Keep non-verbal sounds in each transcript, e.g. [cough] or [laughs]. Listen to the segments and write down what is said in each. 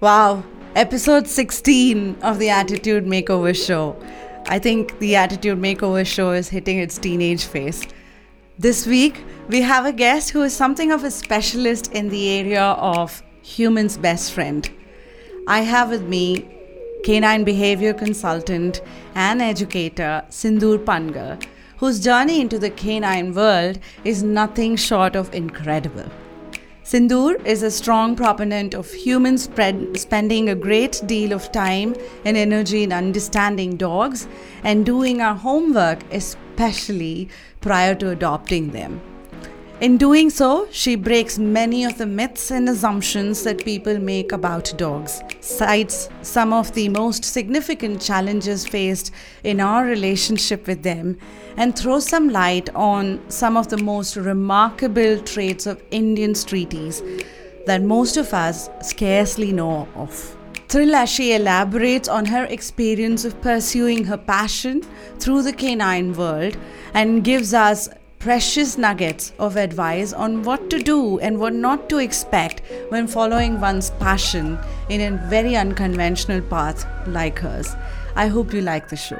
Wow, episode 16 of the Attitude Makeover Show. I think the Attitude Makeover Show is hitting its teenage phase. This week, we have a guest who is something of a specialist in the area of human's best friend. I have with me canine behavior consultant and educator Sindhoor Pangal, whose journey into the canine world is nothing short of incredible. Sindhoor is a strong proponent of humans spread, spending a great deal of time and energy in understanding dogs and doing our homework, especially prior to adopting them. In doing so, she breaks many of the myths and assumptions that people make about dogs, cites some of the most significant challenges faced in our relationship with them, and throws some light on some of the most remarkable traits of Indian streeties that most of us scarcely know of. Thrill as she elaborates on her experience of pursuing her passion through the canine world and gives us precious nuggets of advice on what to do and what not to expect when following one's passion in a very unconventional path like hers. I hope you like the show.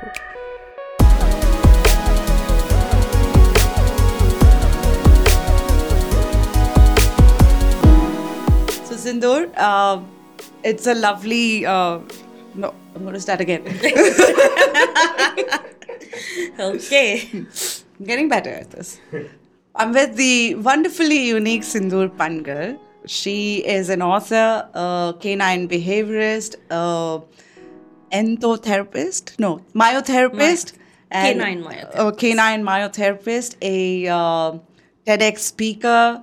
Sindhoor, uh, it's a lovely. Uh, no, I'm going to start again. [laughs] Okay. I'm [laughs] getting better at this. I'm with the wonderfully unique Sindhoor Pangal. She is an author, a canine behaviorist, a enthotherapist, no, myotherapist. and- Canine myotherapist. A canine myotherapist, a uh, TEDx speaker,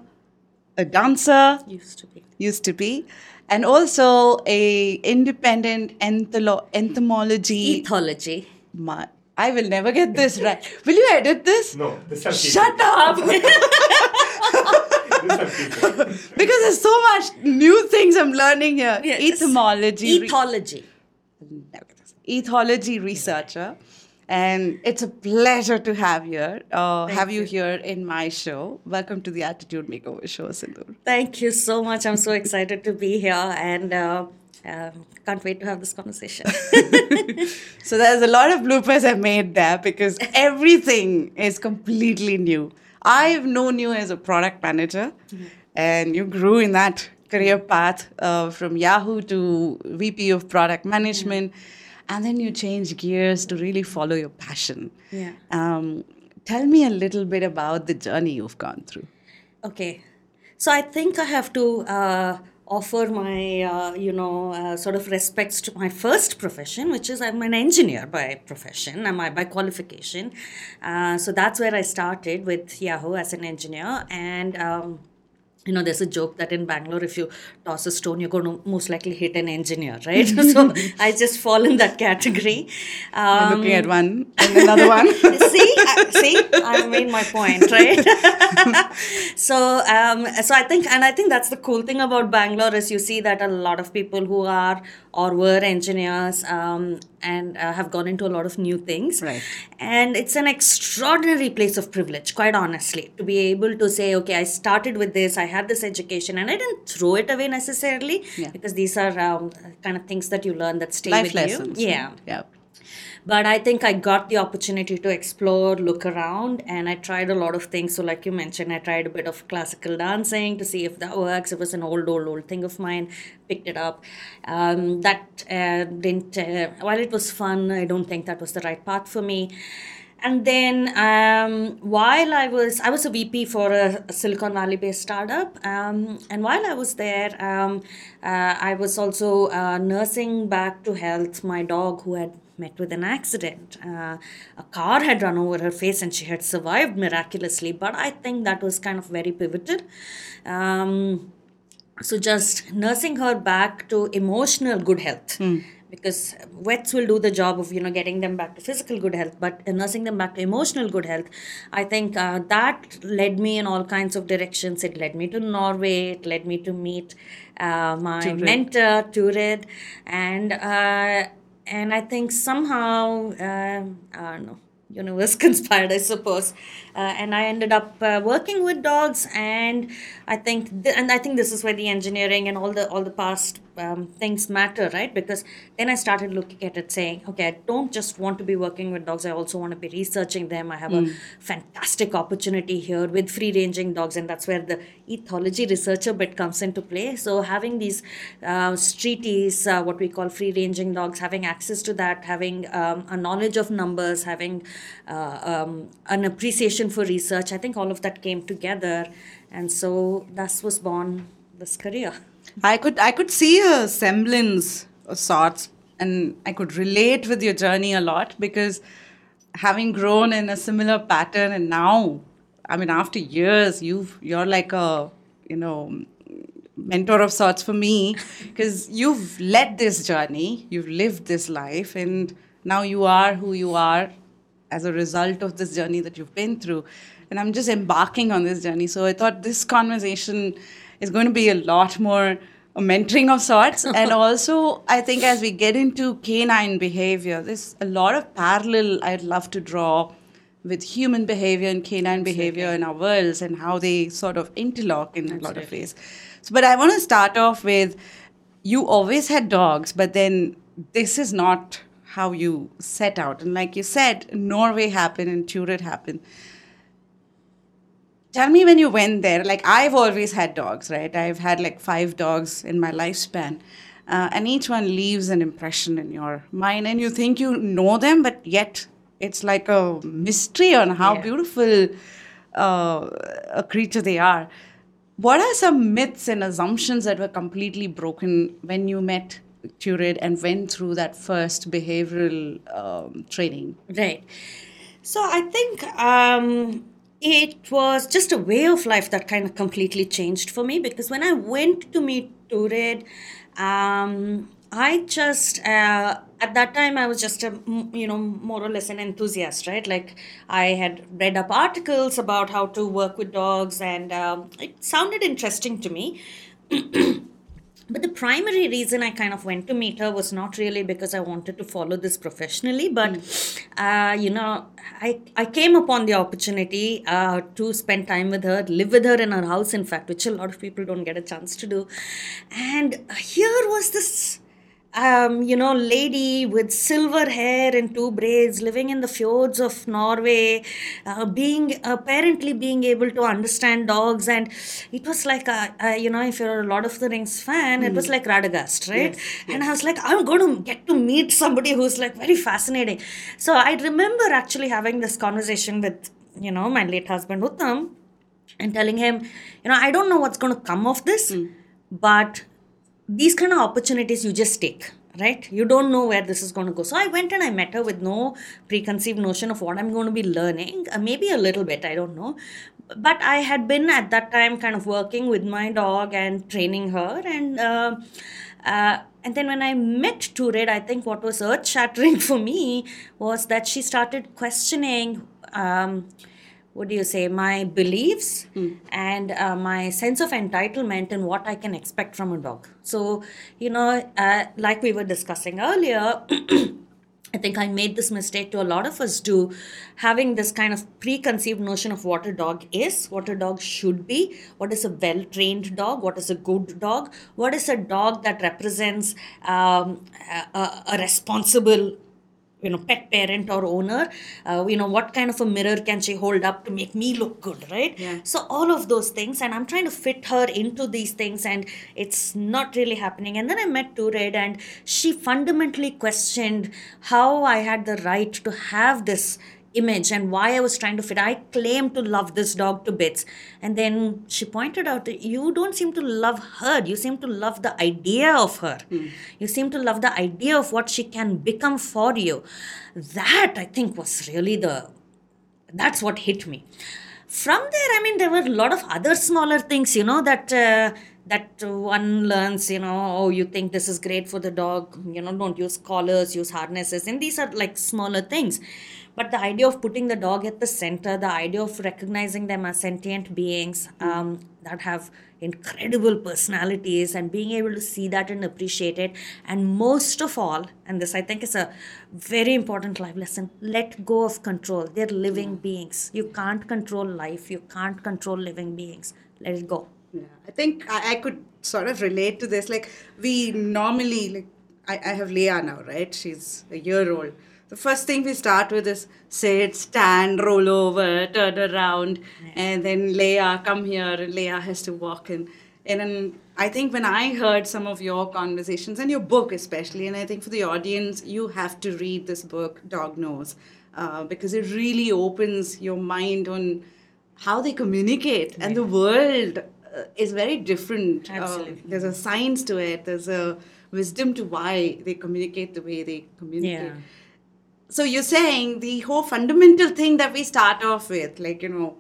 a dancer, Used to be. Used to be, and also a independent entholo- entomology. Ethology. My, I will never get this right. Will you edit this? No, this Shut up! it. This I'll keep it. because there's so much new things I'm learning here. Yes. Etymology, re- Ethology. ethology researcher, and it's a pleasure to have here. Uh, have you here in my show. Welcome to the Attitude Makeover Show, Sindhoor. Thank you so much. I'm so excited to be here and uh, uh, can't wait to have this conversation. [laughs] So there's a lot of bloopers I've made there because everything is completely new. I've known you as a product manager, and you grew in that career path uh, from Yahoo to VP of product management, and then you change gears to really follow your passion. Yeah. Um, tell me a little bit about the journey you've gone through. okay. So I think I have to uh, offer my, uh, you know, uh, sort of respects to my first profession, which is I'm an engineer by profession and my by qualification. Uh, so that's where I started with Yahoo as an engineer and. Um, you know, there's a joke that in Bangalore, if you toss a stone, you're going to most likely hit an engineer, right? [laughs] so I just fall in that category. Um, looking at one and another one. [laughs] see, I, see, I made my point, right? [laughs] so, um, so I think, and I think that's the cool thing about Bangalore is you see that a lot of people who are or were engineers um, and uh, have gone into a lot of new things, Right. and it's an extraordinary place of privilege, quite honestly, to be able to say, okay, I started with this, I had this education, and I didn't throw it away necessarily Yeah. because these are um, kind of things that you learn that stay Life with lessons. you. Yeah Yeah. But i think i got the opportunity to explore look around and i tried a lot of things. So like you mentioned i tried a bit of classical dancing to see if that works. It was an old old old thing of mine. Picked it up. Um, that uh, didn't uh, while it was fun i don't think that was the right path for me and then um, while I was I was a VP for a, Silicon Valley based startup, um, and while I was there, um, uh, I was also uh, nursing back to health my dog who had met with an accident. Uh, a car had run over her face and she had survived miraculously, but I think that was kind of very pivotal. Um, so just nursing her back to emotional good health because vets will do the job of you know getting them back to physical good health but nursing them back to emotional good health i think uh, that led me in all kinds of directions it led me to norway it led me to meet uh, my Turid. mentor turid and uh, and i think somehow uh, i don't know universe [laughs] conspired i suppose and i ended up uh, working with dogs and i think th- and i think this is where the engineering and all the all the past um, things matter, right? Because then I started looking at it saying, okay, I don't just want to be working with dogs, I also want to be researching them. I have a fantastic opportunity here with free ranging dogs, and that's where the ethology researcher bit comes into play. So, having these uh, streeties, uh, what we call free ranging dogs, having access to that, having um, a knowledge of numbers, having uh, um, an appreciation for research, I think all of that came together. And so, thus was born this career. I could I could see a semblance of sorts, and I could relate with your journey a lot because having grown in a similar pattern, and now, I mean, after years, you've you're like a you know mentor of sorts for me [laughs] because you've led this journey, you've lived this life, and now you are who you are as a result of this journey that you've been through. And I'm just embarking on this journey. So I thought this conversation is going to be a lot more a mentoring of sorts. [laughs] and also, I think as we get into canine behavior, there's a lot of parallel I'd love to draw with human behavior and canine behavior in our worlds and how they sort of interlock in a lot of ways. So, but I want to start off with you always had dogs, but then this is not how you set out. And like you said, Norway happened and Turid happened. Tell me when you went there. Like I've always had dogs, right? I've had like five dogs in my lifespan. Uh, and each one leaves an impression in your mind, and you think you know them, but yet it's like a mystery on how Yeah. beautiful uh, a creature they are. What are some myths and assumptions that were completely broken when you met Turid and went through that first behavioral um, training? Right. So I think um, it was just a way of life that kind of completely changed for me because when I went to meet Turid, um, I just uh, at that time I was just a you know more or less an enthusiast, right? Like I had read up articles about how to work with dogs, and um, it sounded interesting to me. [clears throat] But the primary reason I kind of went to meet her was not really because I wanted to follow this professionally, but uh, you know, I I came upon the opportunity uh, to spend time with her, live with her in her house, in fact, which a lot of people don't get a chance to do. And here was this um, you know, lady with silver hair and two braids living in the fjords of Norway, uh, being apparently being able to understand dogs. And it was like, a, a, you know, if you're a Lord of the Rings fan, it was like Radagast, right? And I was like, I'm going to get to meet somebody who's like very fascinating. So I remember actually having this conversation with, you know, my late husband, Uttam, and telling him, you know, I don't know what's going to come of this, but these kind of opportunities you just take right? You don't know where this is going to go. So i went and i met her with no preconceived notion of what i'm going to be learning uh, maybe a little bit i don't know. But i had been at that time kind of working with my dog and training her and uh, uh, and then when I met Turid, I think what was earth shattering [laughs] for me was that she started questioning um, what do you say, my beliefs and uh, my sense of entitlement and what I can expect from a dog. So, you know, uh, like we were discussing earlier, [clears throat] I think I made this mistake to a lot of us do, having this kind of preconceived notion of what a dog is, what a dog should be, what is a well trained dog, what is a good dog, what is a dog that represents um, a- a responsible you know pet parent or owner uh, you know what kind of a mirror can she hold up to make me look good right Yeah. so all of those things and i'm trying to fit her into these things and it's not really happening and then i met Turid and she fundamentally questioned how i had the right to have this image and why I was trying to fit. I claim to love this dog to bits. And then she pointed out that you don't seem to love her. You seem to love the idea of her. You seem to love the idea of what she can become for you. That I think was really the that's what hit me from there i mean there were a lot of other smaller things you know that uh, that one learns you know oh you think this is great for the dog you know don't use collars use harnesses and these are like smaller things but the idea of putting the dog at the center the idea of recognizing them as sentient beings um, that have incredible personalities and being able to see that and appreciate it. And most of all and this i think is a very important life lesson let go of control. They're living beings. You can't control life. You can't control living beings. Let it go. Yeah, I think I, I could sort of relate to this. Like we normally like I, I have Leah now, right? She's a year old. The first thing we start with is sit, stand, roll over, turn around, and then Leah, come here, and Leah has to walk in. And then I think when I heard some of your conversations and your book, especially, and I think for the audience, you have to read this book, Dog Knows, uh, because it really opens your mind on how they communicate. And the world uh, is very different. Uh, Absolutely. there's a science to it, there's a wisdom to why they communicate the way they communicate. Yeah. So you're saying the whole fundamental thing that we start off with, like, you know,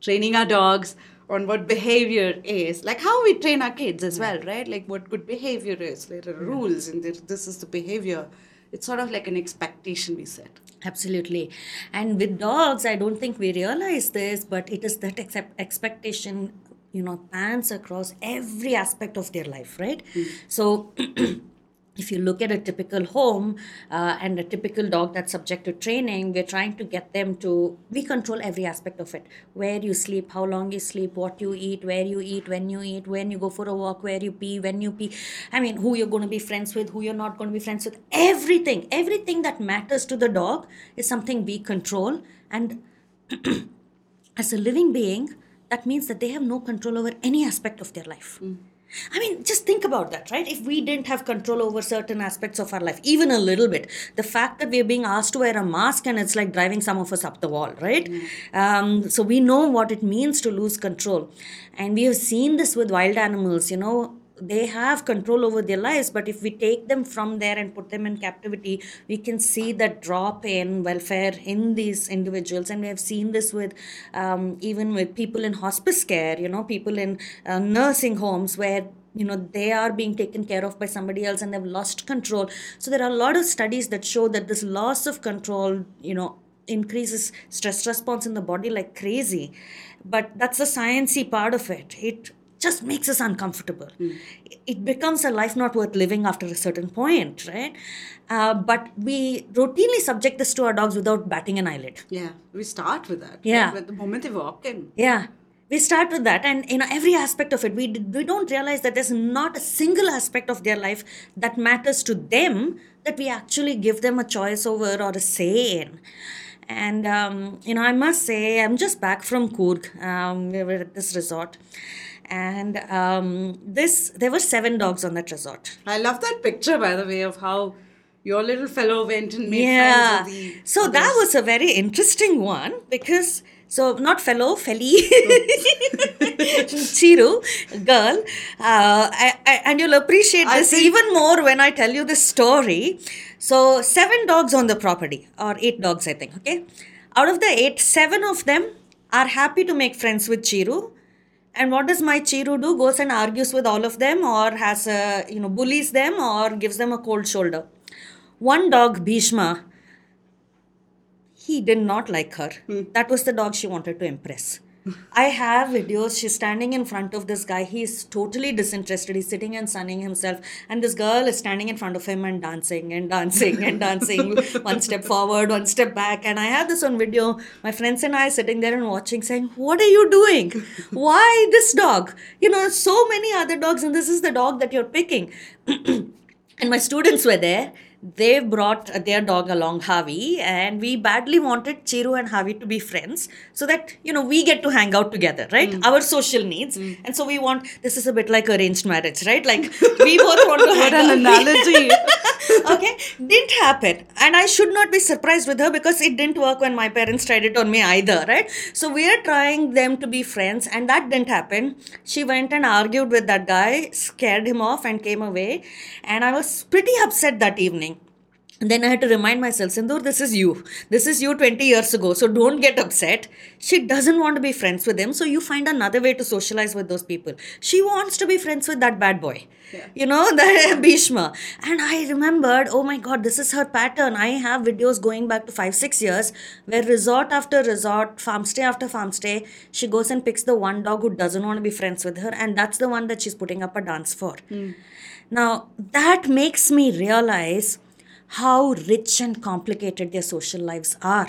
training our dogs on what behavior is, like how we train our kids as well, right? Like what good behavior is, there are rules, and there- this is the behavior. It's sort of like an expectation we set. Absolutely. And with dogs, I don't think we realize this, but it is that accept- expectation, you know, pans across every aspect of their life, right? Hmm. So, [clears throat] if you look at a typical home uh, and a typical dog that's subject to training, we're trying to get them to, we control every aspect of it. Where you sleep, how long you sleep, what you eat, where you eat, when you eat, when you go for a walk, where you pee, when you pee. I mean, who you're going to be friends with, who you're not going to be friends with. Everything, everything that matters to the dog is something we control. And [clears throat] as a living being, that means that they have no control over any aspect of their life. I mean, just think about that, right? If we didn't have control over certain aspects of our life, even a little bit, the fact that we're being asked to wear a mask and it's like driving some of us up the wall, right? Um, so we know what it means to lose control. And we have seen this with wild animals, you know, they have control over their lives but if we take them from there and put them in captivity we can see that drop in welfare in these individuals. And we have seen this with um, even with people in hospice care you know people in uh, nursing homes where you know they are being taken care of by somebody else and they've lost control. So there are a lot of studies that show that this loss of control you know increases stress response in the body like crazy. But that's the sciencey part of it. It just makes us uncomfortable. It becomes a life not worth living after a certain point, right? Uh, but we routinely subject this to our dogs without batting an eyelid. Yeah, we start with that. Yeah. Right? The moment they walk in. Yeah. We start with that, and you know every aspect of it. We we don't realize that there's not a single aspect of their life that matters to them that we actually give them a choice over or a say in. And um, you know, I must say, I'm just back from Coorg. Um, we were at this resort, and um, this there were seven dogs on that resort. I love that picture, by the way, of how your little fellow went and made yeah. friends with the. So that was a very interesting one because so not fellow, felly, [laughs] Chiru, girl, uh, I, I, and you'll appreciate I this even more when I tell you this story. So seven dogs on the property, or eight dogs, I think. Okay, out of the eight, seven of them are happy to make friends with Chiru. And what does my Chiru do? Goes and argues with all of them, or has a you know bullies them, or gives them a cold shoulder. One dog, Bhishma, he did not like her. Hmm. That was the dog she wanted to impress. I have videos. She's standing in front of this guy. He's totally disinterested. He's sitting and sunning himself. And this girl is standing in front of him and dancing and dancing and dancing. [laughs] one step forward, one step back. And I have this on video. My friends and I sitting there and watching, saying, What are you doing? Why this dog? You know, so many other dogs, and this is the dog that you're picking. [clears throat] and my students were there they brought their dog along Javi, and we badly wanted Chiru and Javi to be friends so that you know we get to hang out together, right? Mm. Our social needs, mm. and so we want this is a bit like arranged marriage, right? Like we [laughs] both want to What an out. analogy. [laughs] okay, didn't happen, and I should not be surprised with her because it didn't work when my parents tried it on me either, right? So we are trying them to be friends, and that didn't happen. She went and argued with that guy, scared him off, and came away, and I was pretty upset that evening. And then I had to remind myself, Sindhoor, this is you. This is you 20 years ago. So don't get upset. She doesn't want to be friends with him. So you find another way to socialize with those people. She wants to be friends with that bad boy. You know, [laughs] the Bhishma. And I remembered, oh my God, this is her pattern. I have videos going back to five, six years where resort after resort, farm stay after farm stay, she goes and picks the one dog who doesn't want to be friends with her. And that's the one that she's putting up a dance for. Hmm. Now, that makes me realize how rich and complicated their social lives are.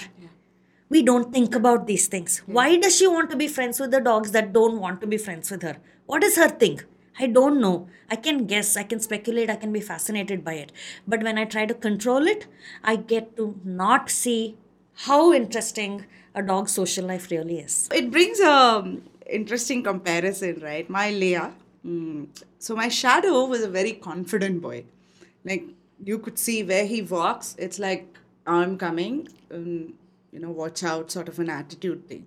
We don't think about these things. Why does she want to be friends with the dogs that don't want to be friends with her? What is her thing? I don't know. I can guess, I can speculate, I can be fascinated by it. But when I try to control it, I get to not see how interesting a dog's social life really is. It brings a interesting comparison, right? My Leah. Mm, so my shadow was a very confident boy. Like you could see where he walks, it's like I'm coming, um, you know, watch out, sort of an attitude thing.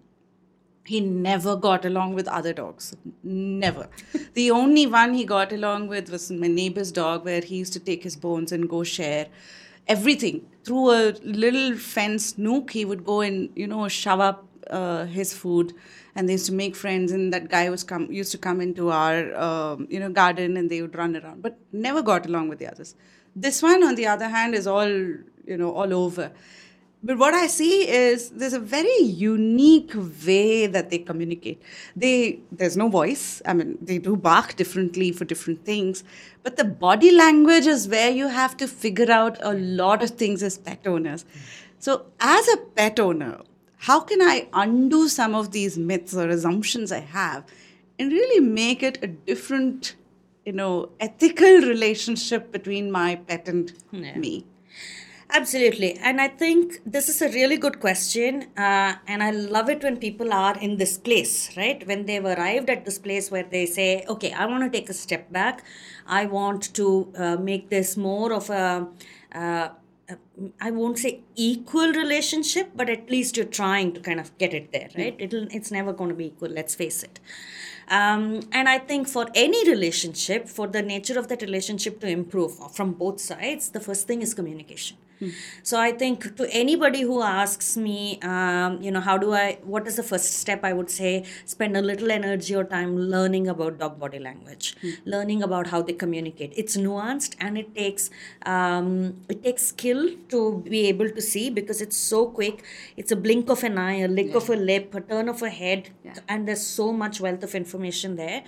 He never got along with other dogs. Never. [laughs] the only one he got along with was my neighbor's dog, where he used to take his bones and go share everything through a little fence nook. He would go and you know shove up uh, his food, and they used to make friends. And that guy was come used to come into our um, you know garden, and they would run around, but never got along with the others. This one, on the other hand, is all you know all over. But what I see is there's a very unique way that they communicate. They there's no voice. I mean, they do bark differently for different things, but the body language is where you have to figure out a lot of things as pet owners. So, as a pet owner, how can I undo some of these myths or assumptions I have and really make it a different, you know, ethical relationship between my pet and Yeah. me? Absolutely. And I think this is a really good question. Uh, and I love it when people are in this place, right? When they've arrived at this place where they say, okay, I want to take a step back. I want to uh, make this more of a. Uh, I won't say equal relationship, but at least you're trying to kind of get it there, right? It'll it's never going to be equal. Let's face it. Um, and I think for any relationship, for the nature of that relationship to improve from both sides, the first thing is communication. So I think to anybody who asks me, um, you know, how do I, what is the first step? I would say spend a little energy or time learning about dog body language, learning about how they communicate. It's nuanced and it takes um, it takes skill to be able to see because it's so quick. It's a blink of an eye, a lick of a lip, a turn of a head, and there's so much wealth of information there.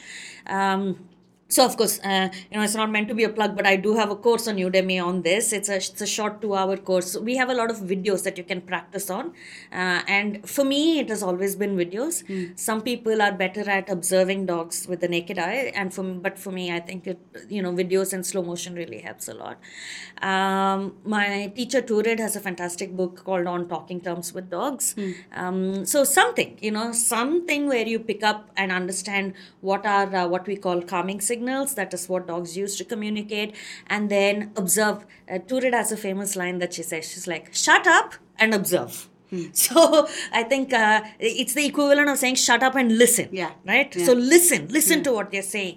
Um, so of course uh, you know it's not meant to be a plug but i do have a course on udemy on this. It's a, it's a short two hour course. We have a lot of videos that you can practice on. Uh, and for me it has always been videos. Some people are better at observing dogs with the naked eye. And for but for me i think it you know videos and slow motion really helps a lot. Um, my teacher Turid has a fantastic book called on talking terms with dogs. Um, so something you know something where you pick up and understand what are uh, what we call calming signals that is what dogs use to communicate and then observe. Uh, Turid has a famous line that she says she's like shut up and observe. [laughs] So i think uh, it's the equivalent of saying shut up and listen Yeah. right? Yeah. so listen listen to what they're saying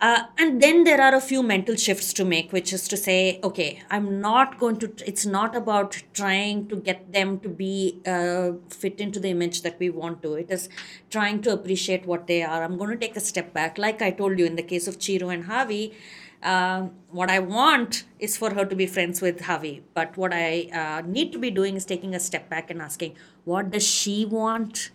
uh, and then there are a few mental shifts to make, which is to say, okay, I'm not going to, it's not about trying to get them to be uh, fit into the image that we want to. It is trying to appreciate what they are. I'm going to take a step back. Like I told you in the case of Chiru and Javi, um, what I want is for her to be friends with Javi. But what I uh, need to be doing is taking a step back and asking, what does she want?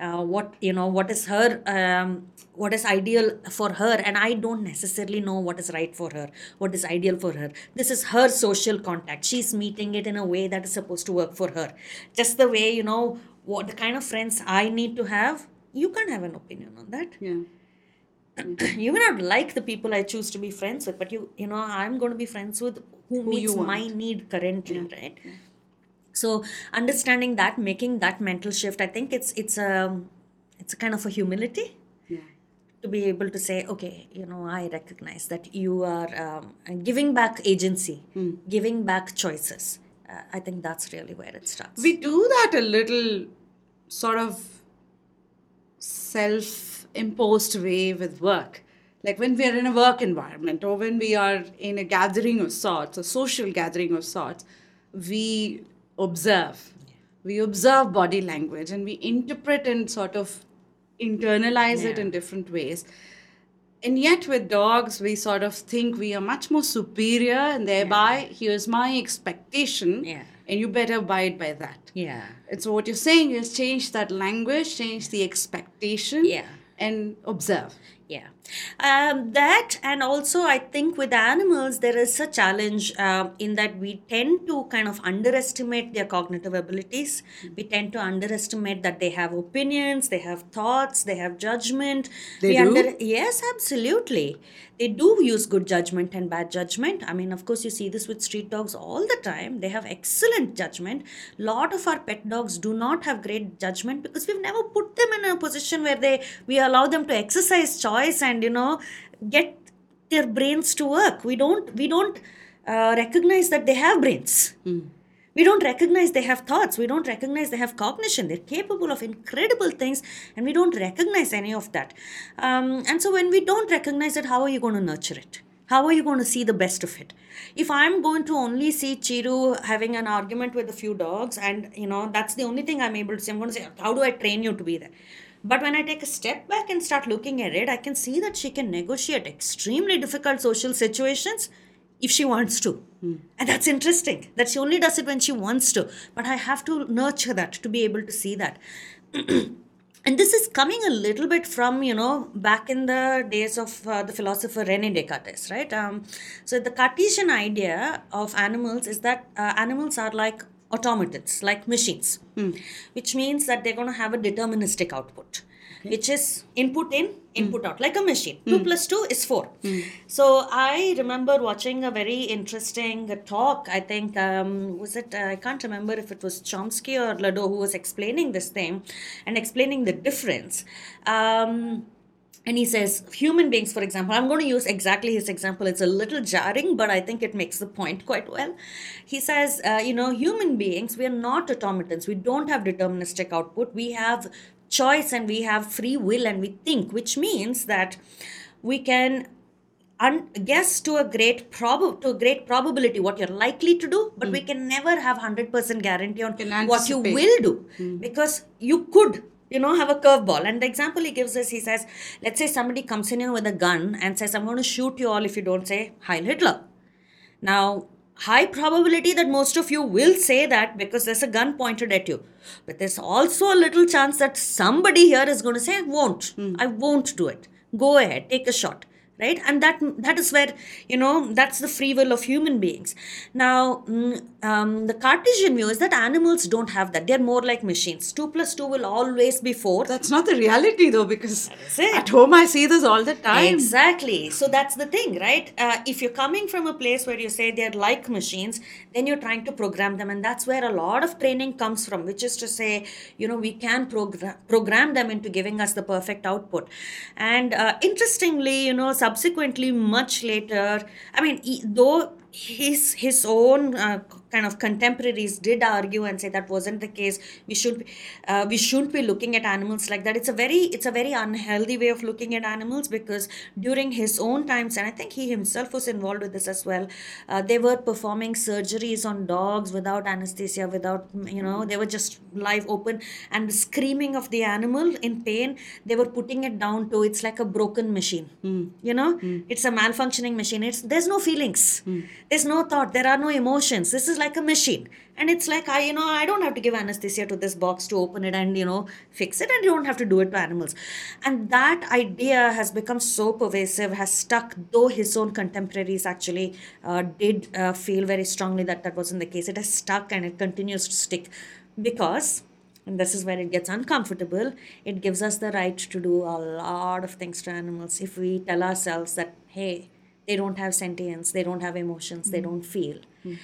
Uh, what you know what is her um, what is ideal for her and i don't necessarily know what is right for her what is ideal for her. This is her social contact. She's meeting it in a way that is supposed to work for her. Just the way you know what the kind of friends i need to have you can't have an opinion on that. Yeah. [clears throat] you may not like the people i choose to be friends with but you you know i'm going to be friends with who, Who meets my need currently right so understanding that making that mental shift i think it's it's a it's a kind of a humility Yeah. to be able to say okay you know i recognize that you are um, giving back agency Hmm. giving back choices uh, i think that's really where it starts We do that a little sort of self imposed way with work. Like when we are in a work environment or when we are in a gathering of sorts, a social gathering of sorts, we observe. We observe body language and we interpret and sort of internalize it in different ways. And yet, with dogs, we sort of think we are much more superior, and thereby, here's my expectation, Yeah. and you better abide by that. yeah And so, what you're saying is change that language, change the expectation, Yeah. and observe. Yeah. Um, that and also I think with animals there is a challenge uh, in that we tend to kind of underestimate their cognitive abilities. We tend to underestimate that they have opinions, they have thoughts, they have judgment. They we do? yes, absolutely. They do use good judgment and bad judgment. I mean, of course, you see this with street dogs all the time. They have excellent judgment. Lot of our pet dogs do not have great judgment because we've never put them in a position where they we allow them to exercise choice and you know get their brains to work. We don't we don't uh, recognize that they have brains. We don't recognize they have thoughts. We don't recognize they have cognition. They're capable of incredible things, and we don't recognize any of that. Um, and so, when we don't recognize it, how are you going to nurture it? How are you going to see the best of it? If I'm going to only see Chiru having an argument with a few dogs, and you know that's the only thing I'm able to say, I'm going to say, how do I train you to be there? But when I take a step back and start looking at it, I can see that she can negotiate extremely difficult social situations if she wants to. And that's interesting that she only does it when she wants to. But I have to nurture that to be able to see that. [clears throat] and this is coming a little bit from, you know, back in the days of uh, the philosopher Rene Descartes, right? Um, so the Cartesian idea of animals is that uh, animals are like automatons, like machines, which means that they're going to have a deterministic output. Which is input in, input out, like a machine. Two plus two is four. So I remember watching a very interesting talk. I think um, was it? Uh, I can't remember if it was Chomsky or Lado who was explaining this thing and explaining the difference. Um, and he says, human beings, for example, I'm going to use exactly his example. It's a little jarring, but I think it makes the point quite well. He says, uh, you know, human beings, we are not automatons. We don't have deterministic output. We have choice and we have free will and we think, which means that we can un- guess to a great prob- to a great probability what you're likely to do, but we can never have 100% guarantee on what you will do because you could you know have a curveball. And the example he gives us he says let's say somebody comes in here with a gun and says i'm going to shoot you all if you don't say heil hitler now high probability that most of you will say that because there's a gun pointed at you. But there's also a little chance that somebody here is going to say won't. I won't do it. Go ahead. Take a shot. Right? And that that is where you know that's the free will of human beings. Now mm, um, the cartesian view is that animals don't have that they're more like machines 2 plus 2 will always be 4 That's not the reality though, because at home I see this all the time. Exactly. So that's the thing, right? Uh, if you're coming from a place where you say they're like machines, then you're trying to program them. And that's where a lot of training comes from, which is to say, you know, we can program, program them into giving us the perfect output. And uh, interestingly, you know, subsequently, much later, I mean, e- though his his own uh, kind of contemporaries did argue and say that wasn't the case. We should uh, we shouldn't be looking at animals like that. It's a very it's a very unhealthy way of looking at animals because during his own times and i think he himself was involved with this as well uh, they were performing surgeries on dogs without anesthesia without you know they were just live open and the screaming of the animal in pain. They were putting it down to it's like a broken machine. You know it's a malfunctioning machine. It's there's no feelings there's no thought there are no emotions. This is like a machine. And it's like i you know i don't have to give anesthesia to this box to open it and you know fix it and you don't have to do it to animals. And that idea has become so pervasive has stuck though his own contemporaries actually uh, did uh, feel very strongly that that wasn't the case. It has stuck and it continues to stick because and this is where it gets uncomfortable it gives us the right to do a lot of things to animals. If we tell ourselves that hey they don't have sentience. They don't have emotions. They hmm. don't feel. Hmm.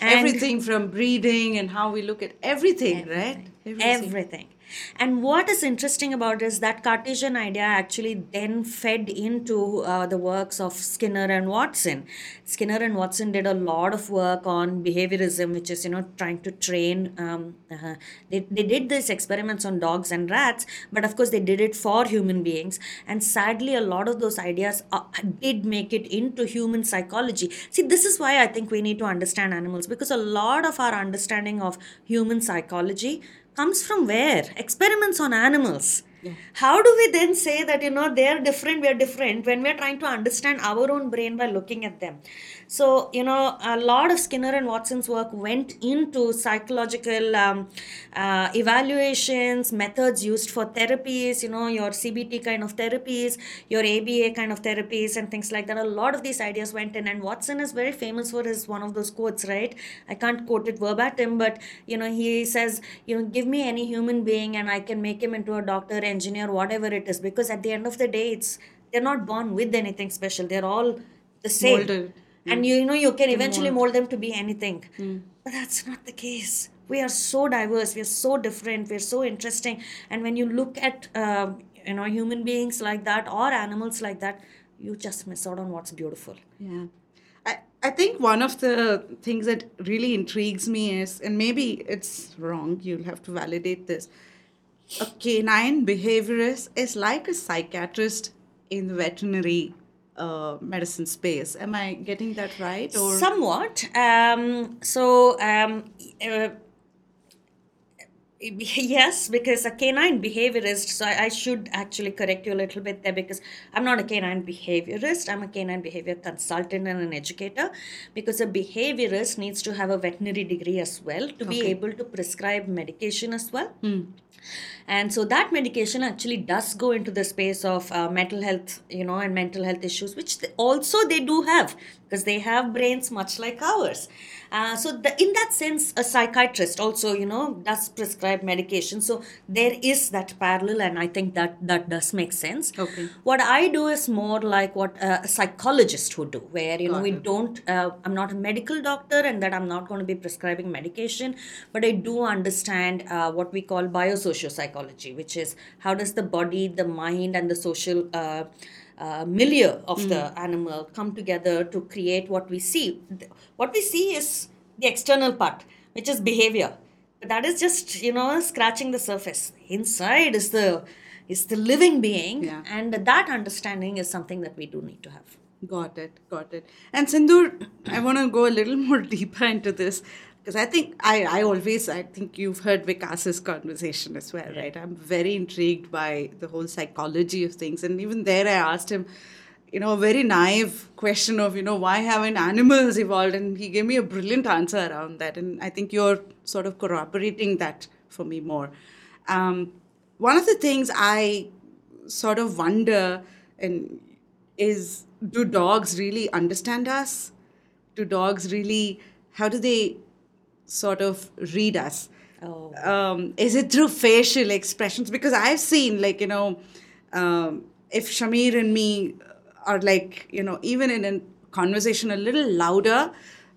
And- everything from breathing and how we look at everything, right? everything. And what is interesting about is that Cartesian idea actually then fed into uh, the works of Skinner and Watson. Skinner and Watson did a lot of work on behaviorism, which is you know trying to train. Um, uh, they they did these experiments on dogs and rats, but of course they did it for human beings. And sadly, a lot of those ideas uh, did make it into human psychology. See, this is why I think we need to understand animals because a lot of our understanding of human psychology comes from where? Experiments on animals. How do we then say that, you know, they're different, we're different when we're trying to understand our own brain by looking at them? So, you know, a lot of Skinner and Watson's work went into psychological um, uh, evaluations, methods used for therapies, you know, your CBT kind of therapies, your ABA kind of therapies, and things like that. A lot of these ideas went in, and Watson is very famous for his one of those quotes, right? I can't quote it verbatim, but you know, he says, you know, give me any human being, and I can make him into a doctor, engineer, whatever it is, because at the end of the day, it's they're not born with anything special. They're all the same. Molded. And you, you know, you can eventually mold them to be anything. But that's not the case. We are so diverse. We are so different. We're so interesting. And when you look at, uh, you know, human beings like that or animals like that, you just miss out on what's beautiful. Yeah. I, I think one of the things that really intrigues me is, and maybe it's wrong, you'll have to validate this. A canine behaviorist is like a psychiatrist in the veterinary uh, medicine space. Am I getting that right? Or Somewhat. Um, so, um, uh, [laughs] yes, because a canine behaviorist, so I, I should actually correct you a little bit there because I'm not a canine behaviorist, I'm a canine behavior consultant and an educator. Because a behaviorist needs to have a veterinary degree as well to be Okay. able to prescribe medication as well. And so that medication actually does go into the space of uh, mental health, you know, and mental health issues, which they, also they do have because they have brains much like ours. Uh, so the, in that sense, a psychiatrist also, you know, does prescribe medication. So there is that parallel, and I think that that does make sense. Okay. What I do is more like what uh, a psychologist would do, where you know Got we it. don't. Uh, I'm not a medical doctor, and that I'm not going to be prescribing medication, but I do understand uh, what we call biosocial psychology, which is how does the body, the mind, and the social. Uh, uh, milieu of the animal come together to create what we see. What we see is the external part, which is behavior. But that is just you know scratching the surface. Inside is the is the living being, Yeah. and that understanding is something that we do need to have. Got it, got it. And Sindhoor, [clears throat] I want to go a little more [laughs] deeper into this because I think I, I always, I think you've heard Vikas's conversation as well, right? I'm very intrigued by the whole psychology of things. And even there, I asked him, you know, a very naive question of, you know, why haven't animals evolved? And he gave me a brilliant answer around that. And I think you're sort of corroborating that for me more. Um, one of the things I sort of wonder and is do dogs really understand us? Do dogs really, how do they sort of read us? Oh. Um, is it through facial expressions? Because I've seen, like, you know, um, if Shamir and me are like, you know, even in a conversation a little louder,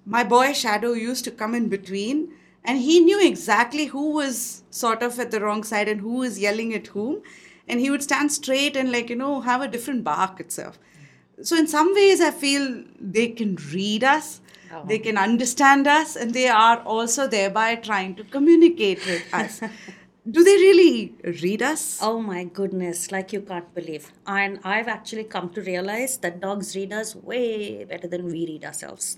my boy Shadow used to come in between and he knew exactly who was sort of at the wrong side and who was yelling at whom. And he would stand straight and, like, you know, have a different bark itself. So, in some ways, I feel they can read us, oh. they can understand us, and they are also thereby trying to communicate with us. [laughs] Do they really read us? Oh my goodness, like you can't believe. And I've actually come to realize that dogs read us way better than we read ourselves.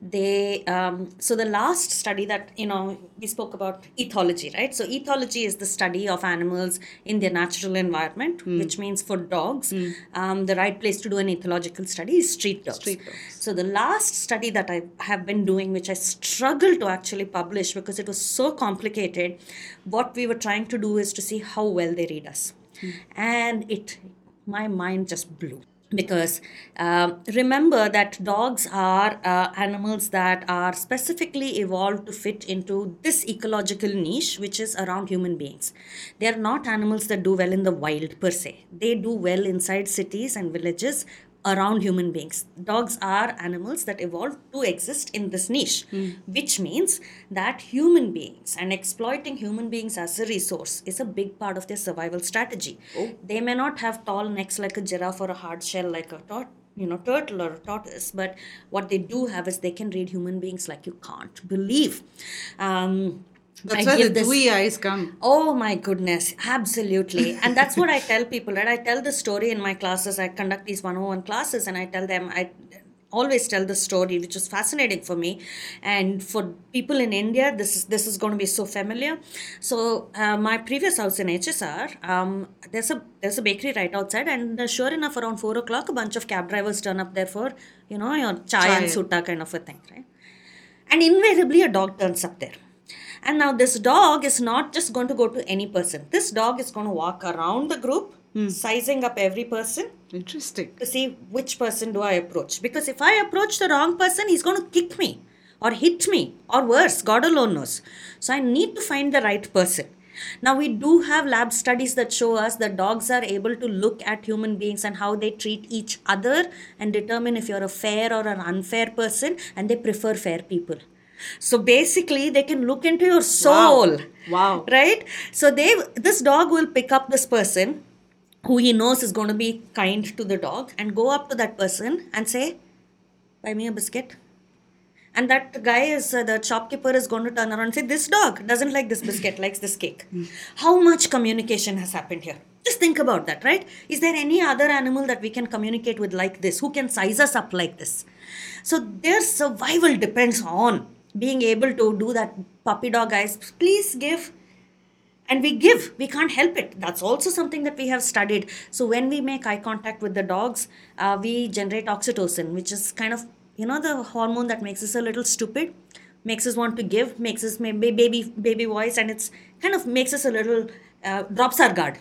They, um, so the last study that, you know, we spoke about ethology, right? So, ethology is the study of animals in their natural environment, which means for dogs, um, the right place to do an ethological study is street dogs. Street dogs. So the last study that I have been doing, which I struggled to actually publish because it was so complicated, what we were trying to do is to see how well they read us, and it, my mind just blew because um, remember that dogs are uh, animals that are specifically evolved to fit into this ecological niche which is around human beings. They are not animals that do well in the wild per se. They do well inside cities and villages around human beings. Dogs are animals that evolved to exist in this niche, which means that human beings and exploiting human beings as a resource is a big part of their survival strategy. They may not have tall necks like a giraffe or a hard shell like a tot- you know turtle or a tortoise, but what they do have is they can read human beings like you can't believe. Um, That's I give the this- dewy eyes come. Oh my goodness, absolutely. And that's what I tell people, right? I tell the story in my classes. I conduct these 101 classes and I tell them I always tell the story, which was fascinating for me, and for people in India, this is this is going to be so familiar. So uh, my previous house in HSR, um, there's a there's a bakery right outside, and uh, sure enough, around four o'clock, a bunch of cab drivers turn up there for you know your chai, Chai. and sutta kind of a thing, right? And invariably, a dog turns up there. And now this dog is not just going to go to any person. This dog is going to walk around the group, hmm. sizing up every person Interesting. to see which person do I approach. Because if I approach the wrong person, he's going to kick me or hit me or worse, God alone knows. So I need to find the right person. Now, we do have lab studies that show us that dogs are able to look at human beings and how they treat each other and determine if you're a fair or an unfair person, and they prefer fair people. So basically, they can look into your soul. Wow. Right? So they this dog will pick up this person who he knows is going to be kind to the dog and go up to that person and say, Buy me a biscuit. And that guy is, uh, the shopkeeper is going to turn around and say, This dog doesn't like this biscuit, [laughs] likes this cake. How much communication has happened here? Just think about that, right? Is there any other animal that we can communicate with like this? Who can size us up like this? So their survival depends on being able to do that puppy dog eyes. Please give. And we give. We can't help it. That's also something that we have studied. So when we make eye contact with the dogs uh, we generate oxytocin which is kind of you know the hormone that makes us a little stupid makes us want to give makes us maybe baby baby voice and it's kind of makes us a little uh, drops our guard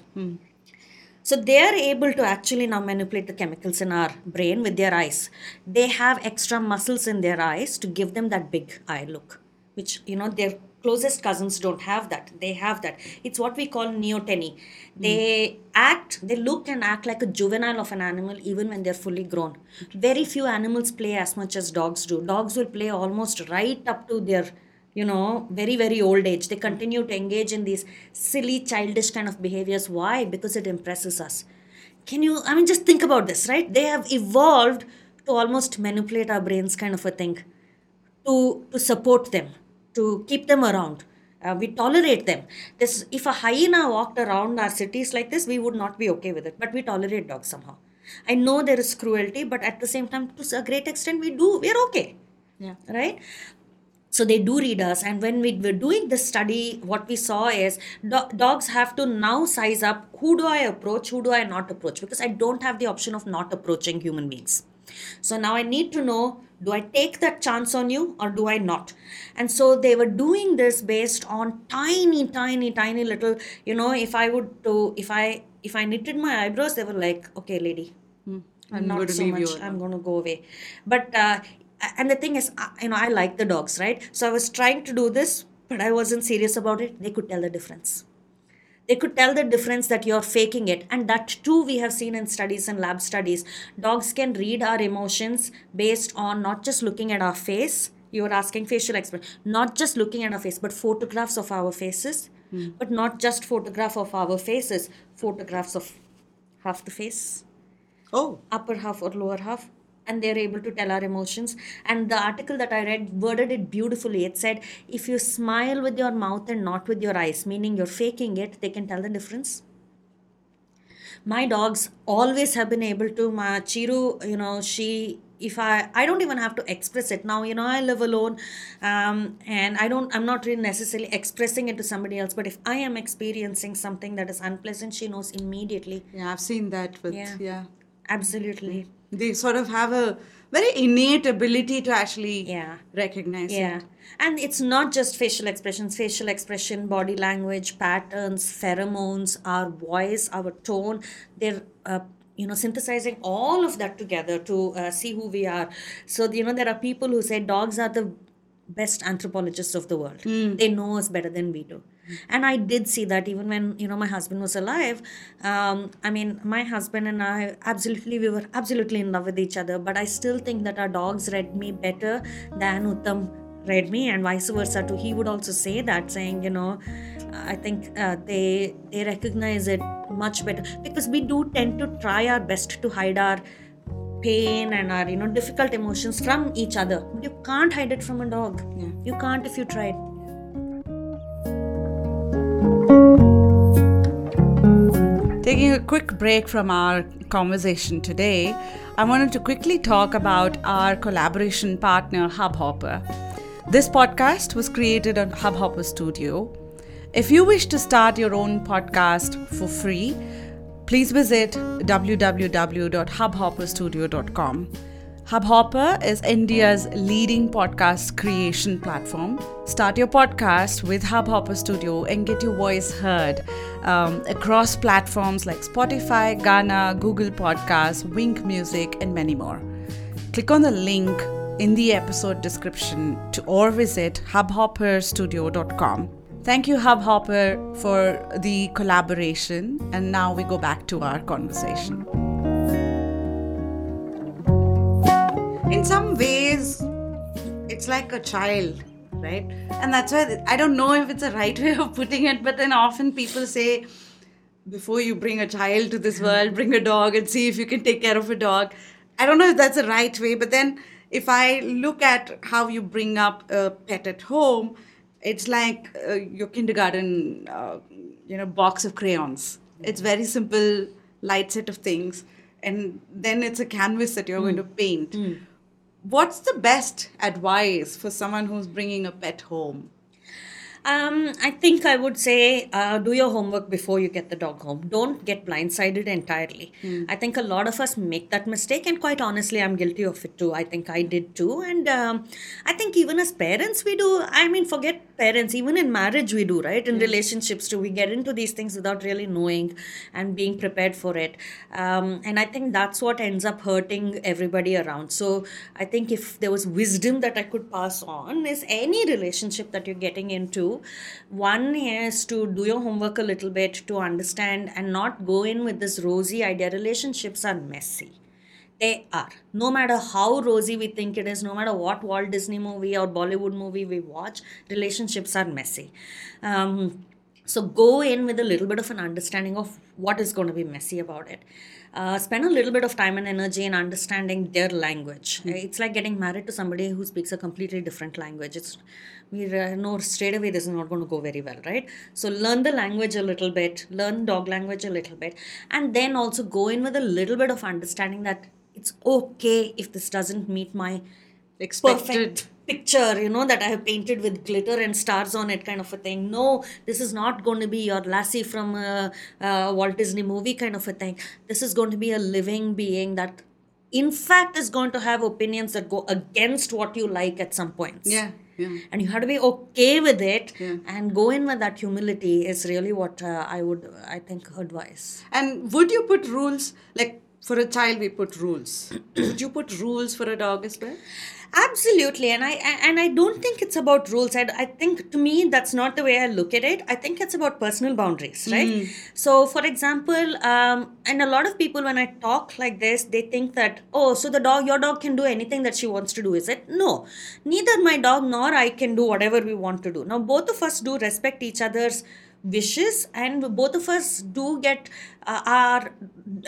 so they are able to actually now manipulate the chemicals in our brain with their eyes. They have extra muscles in their eyes to give them that big eye look, which you know their closest cousins don't have that. They have that. It's what we call neoteny. They act, they look and act like a juvenile of an animal even when they're fully grown. Very few animals play as much as dogs do. Dogs will play almost right up to their you know very very old age. They continue to engage in these silly childish kind of behaviors. Why? Because it impresses us. Can you i mean just think about this right? They have evolved to almost manipulate our brains kind of a thing to to support them to keep them around. Uh, we tolerate them. This if a hyena walked around our cities like this we would not be okay with it. But we tolerate dogs somehow. I know there is cruelty but at the same time to a great extent we do. We're okay. Yeah. right so they do read us and when we were doing the study what we saw is do- dogs have to now size up who do i approach who do i not approach? Because i don't have the option of not approaching human beings. So now i need to know do i take that chance on you or do i not? And so they were doing this based on tiny tiny tiny little you know if i would to if i if i knitted my eyebrows they were like okay lady I'm not going to so much. I'm going to go away. But uh, and the thing is, you know, I like the dogs, right? So I was trying to do this, but I wasn't serious about it. They could tell the difference. They could tell the difference that you're faking it, and that too we have seen in studies and lab studies. Dogs can read our emotions based on not just looking at our face. You were asking facial expression, not just looking at our face, but photographs of our faces. Hmm. But not just photograph of our faces, photographs of half the face Oh, upper half or lower half and they're able to tell our emotions. And the article that i read worded it beautifully. It said if you smile with your mouth and not with your eyes meaning you're faking it they can tell the difference. My dogs always have been able to my chiru you know she if i i don't even have to express it. Now you know i live alone um, and i don't i'm not really necessarily expressing it to somebody else but if i am experiencing something that is unpleasant she knows immediately. Yeah, I've seen that with, Yeah. yeah. absolutely They sort of have a very innate ability to actually Yeah. recognize Yeah. it. And it's not just facial expressions, facial expression, body language, patterns, pheromones, our voice, our tone. They're, uh, you know, synthesizing all of that together to uh, see who we are. So, you know, there are people who say dogs are the best anthropologists of the world. They know us better than we do. And I did see that even when, you know, my husband was alive. Um, I mean, my husband and I absolutely, we were absolutely in love with each other. But I still think that our dogs read me better than Uttam read me and vice versa too he would also say that saying you know i think uh, they they recognize it much better because we do tend to try our best to hide our pain and our you know difficult emotions from each other but you can't hide it from a dog Yeah. you can't if you tried Taking a quick break from our conversation today, I wanted to quickly talk about our collaboration partner, Hubhopper. This podcast was created on Hubhopper Studio. If you wish to start your own podcast for free, please visit www.hubhopperstudio.com. Hubhopper is India's leading podcast creation platform. Start your podcast with Hubhopper Studio and get your voice heard um, across platforms like Spotify, Gaana, Google Podcasts, Wynk Music, and many more. Click on the link in the episode description to or visit hubhopperstudio.com. Thank you, Hubhopper, for the collaboration. And now we go back to our conversation. In some ways it's like a child right? And that's why i don't know if it's a right way of putting it but then often people say before you bring a child to this world bring a dog and see if you can take care of a dog. I don't know if that's the right way but then if i look at how you bring up a pet at home it's like uh, your kindergarten uh, you know box of crayons. It's very simple light set of things and then it's a canvas that you're going to paint what's the best advice for someone who's bringing a pet home? Um, I think I would say uh, do your homework before you get the dog home. Don't get blindsided entirely. I think a lot of us make that mistake, and quite honestly, I'm guilty of it too. I think I did too, and um, I think even as parents, we do. I mean, forget parents, even in marriage, we do, right? In relationships too, we get into these things without really knowing and being prepared for it. Um, and I think that's what ends up hurting everybody around. So I think if there was wisdom that I could pass on, is any relationship that you're getting into, one is to do your homework a little bit to understand and not go in with this rosy idea. Relationships are messy they are. No matter how rosy we think it is, no matter what Walt Disney movie or Bollywood movie we watch, relationships are messy. Um, so go in with a little bit of an understanding of what is going to be messy about it. Uh, spend a little bit of time and energy in understanding their language. It's like getting married to somebody who speaks a completely different language. It's we uh, know straight away this is not going to go very well, right? So learn the language a little bit, learn dog language a little bit, and then also go in with a little bit of understanding that it's okay if this doesn't meet my Expected. perfect picture you know that i have painted with glitter and stars on it kind of a thing no this is not going to be your lassie from a, a walt disney movie kind of a thing this is going to be a living being that in fact is going to have opinions that go against what you like at some points Yeah, yeah. and you have to be okay with it Yeah. and go in with that humility is really what uh, i would i think advise And would you put rules like for a child we put rules? would you put rules for a dog as well? absolutely and i and i don't think it's about rules. I, I think to me that's not the way i look at it. I think it's about personal boundaries right? So for example um, and a lot of people when i talk like this they think that oh so the dog your dog can do anything that she wants to do is it? No. Neither my dog nor i can do whatever we want to do. Now both of us do respect each other's wishes and both of us do get uh, our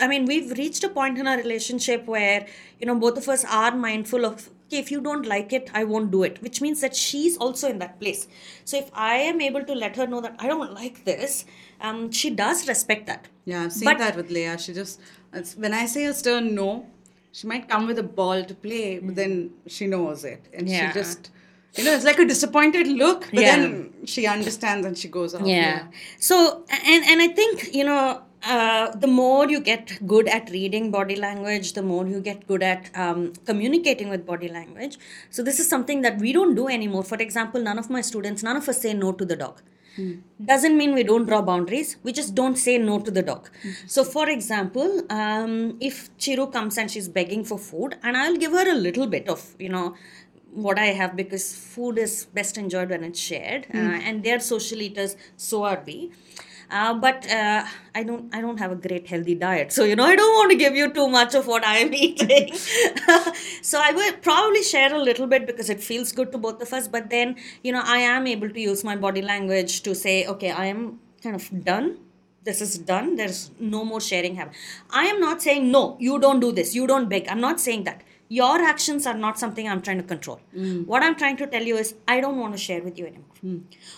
i mean we've reached a point in our relationship where you know both of us are mindful of okay if you don't like it i won't do it which means that she's also in that place so if i am able to let her know that i don't like this um, she does respect that Yeah, I've seen But- that with Leah. She just when I say a stern no, she might come with a ball to play, but then she knows it, and Yeah. she just you know it's like a disappointed look, but Yeah. then she understands and she goes off. yeah. so and and i think you know uh, the more you get good at reading body language the more you get good at um, communicating with body language. So this is something that we don't do anymore. For example none of my students none of us say no to the dog. Doesn't mean we don't draw boundaries. We just don't say no to the dog. So for example um, if chiru comes and she's begging for food and i'll give her a little bit of you know what I have because food is best enjoyed when it's shared, uh, and they're social eaters, so are we. Uh, but uh, I don't I don't have a great healthy diet, so you know I don't want to give you too much of what I am [laughs] eating. [laughs] so I will probably share a little bit because it feels good to both of us. But then you know I am able to use my body language to say, okay, I am kind of done. This is done. There's no more sharing happen i am not saying no you don't do this. You don't beg i'm not saying that your actions are not something I'm trying to control. What I'm trying to tell you is I don't want to share with you anymore.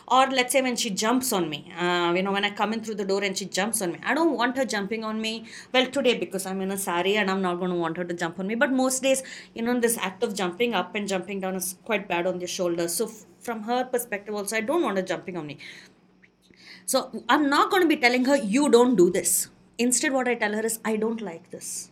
Or let's say when she jumps on me, uh, you know, when I come in through the door and she jumps on me, I don't want her jumping on me. Well, today because I'm in a sari and I'm not going to want her to jump on me. But most days, you know, this act of jumping up and jumping down is quite bad on the shoulders. So f- from her perspective, also, I don't want her jumping on me. So I'm not going to be telling her, you don't do this. Instead, what I tell her is, I don't like this.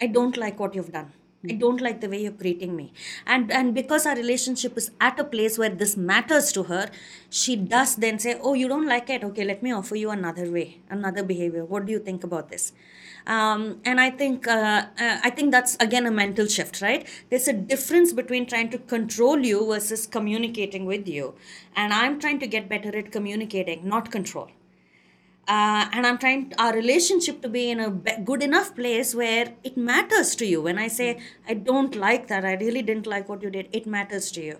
I don't like what you've done. I don't like the way you're greeting me. And and because our relationship is at a place where this matters to her, she does then say, Oh, you don't like it? Okay, let me offer you another way, another behavior. What do you think about this? Um, and I think uh, uh, I think that's again a mental shift, right? There's a difference between trying to control you versus communicating with you. And I'm trying to get better at communicating, not control uh, and i'm trying our relationship to be in a good enough place where it matters to you. When i say i don't like that i really didn't like what you did it matters to you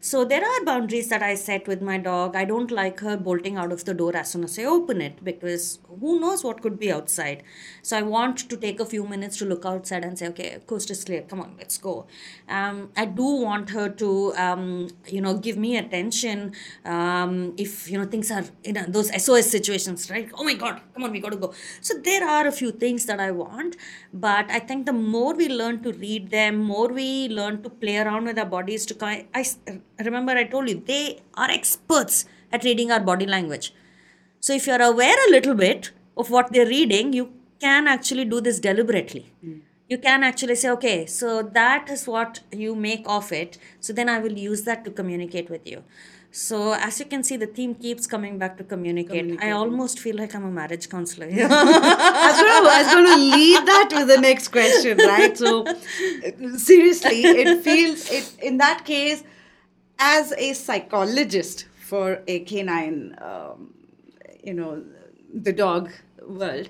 so there are boundaries that i set with my dog. I don't like her bolting out of the door as soon as i open it because who knows what could be outside. So i want to take a few minutes to look outside and say okay coast is clear. Come on let's go. Um, i do want her to um, you know give me attention um, if you know things are in a, those sos situations right? Oh my god come on we got to go. So there are a few things that i want but i think the more we learn to read them more we learn to play around with our bodies to kind i remember i told you they are experts at reading our body language. So if you're aware a little bit of what they're reading you can actually do this deliberately. Hmm. You can actually say okay so that is what you make of it. So then i will use that to communicate with you. So as you can see the theme keeps coming back to communicate. I almost feel like i'm a marriage counselor [laughs] I was going to, I was going to lead that with the next question, right? So, [laughs] seriously, it feels it in that case, as a psychologist for a canine, um, you know, the dog world,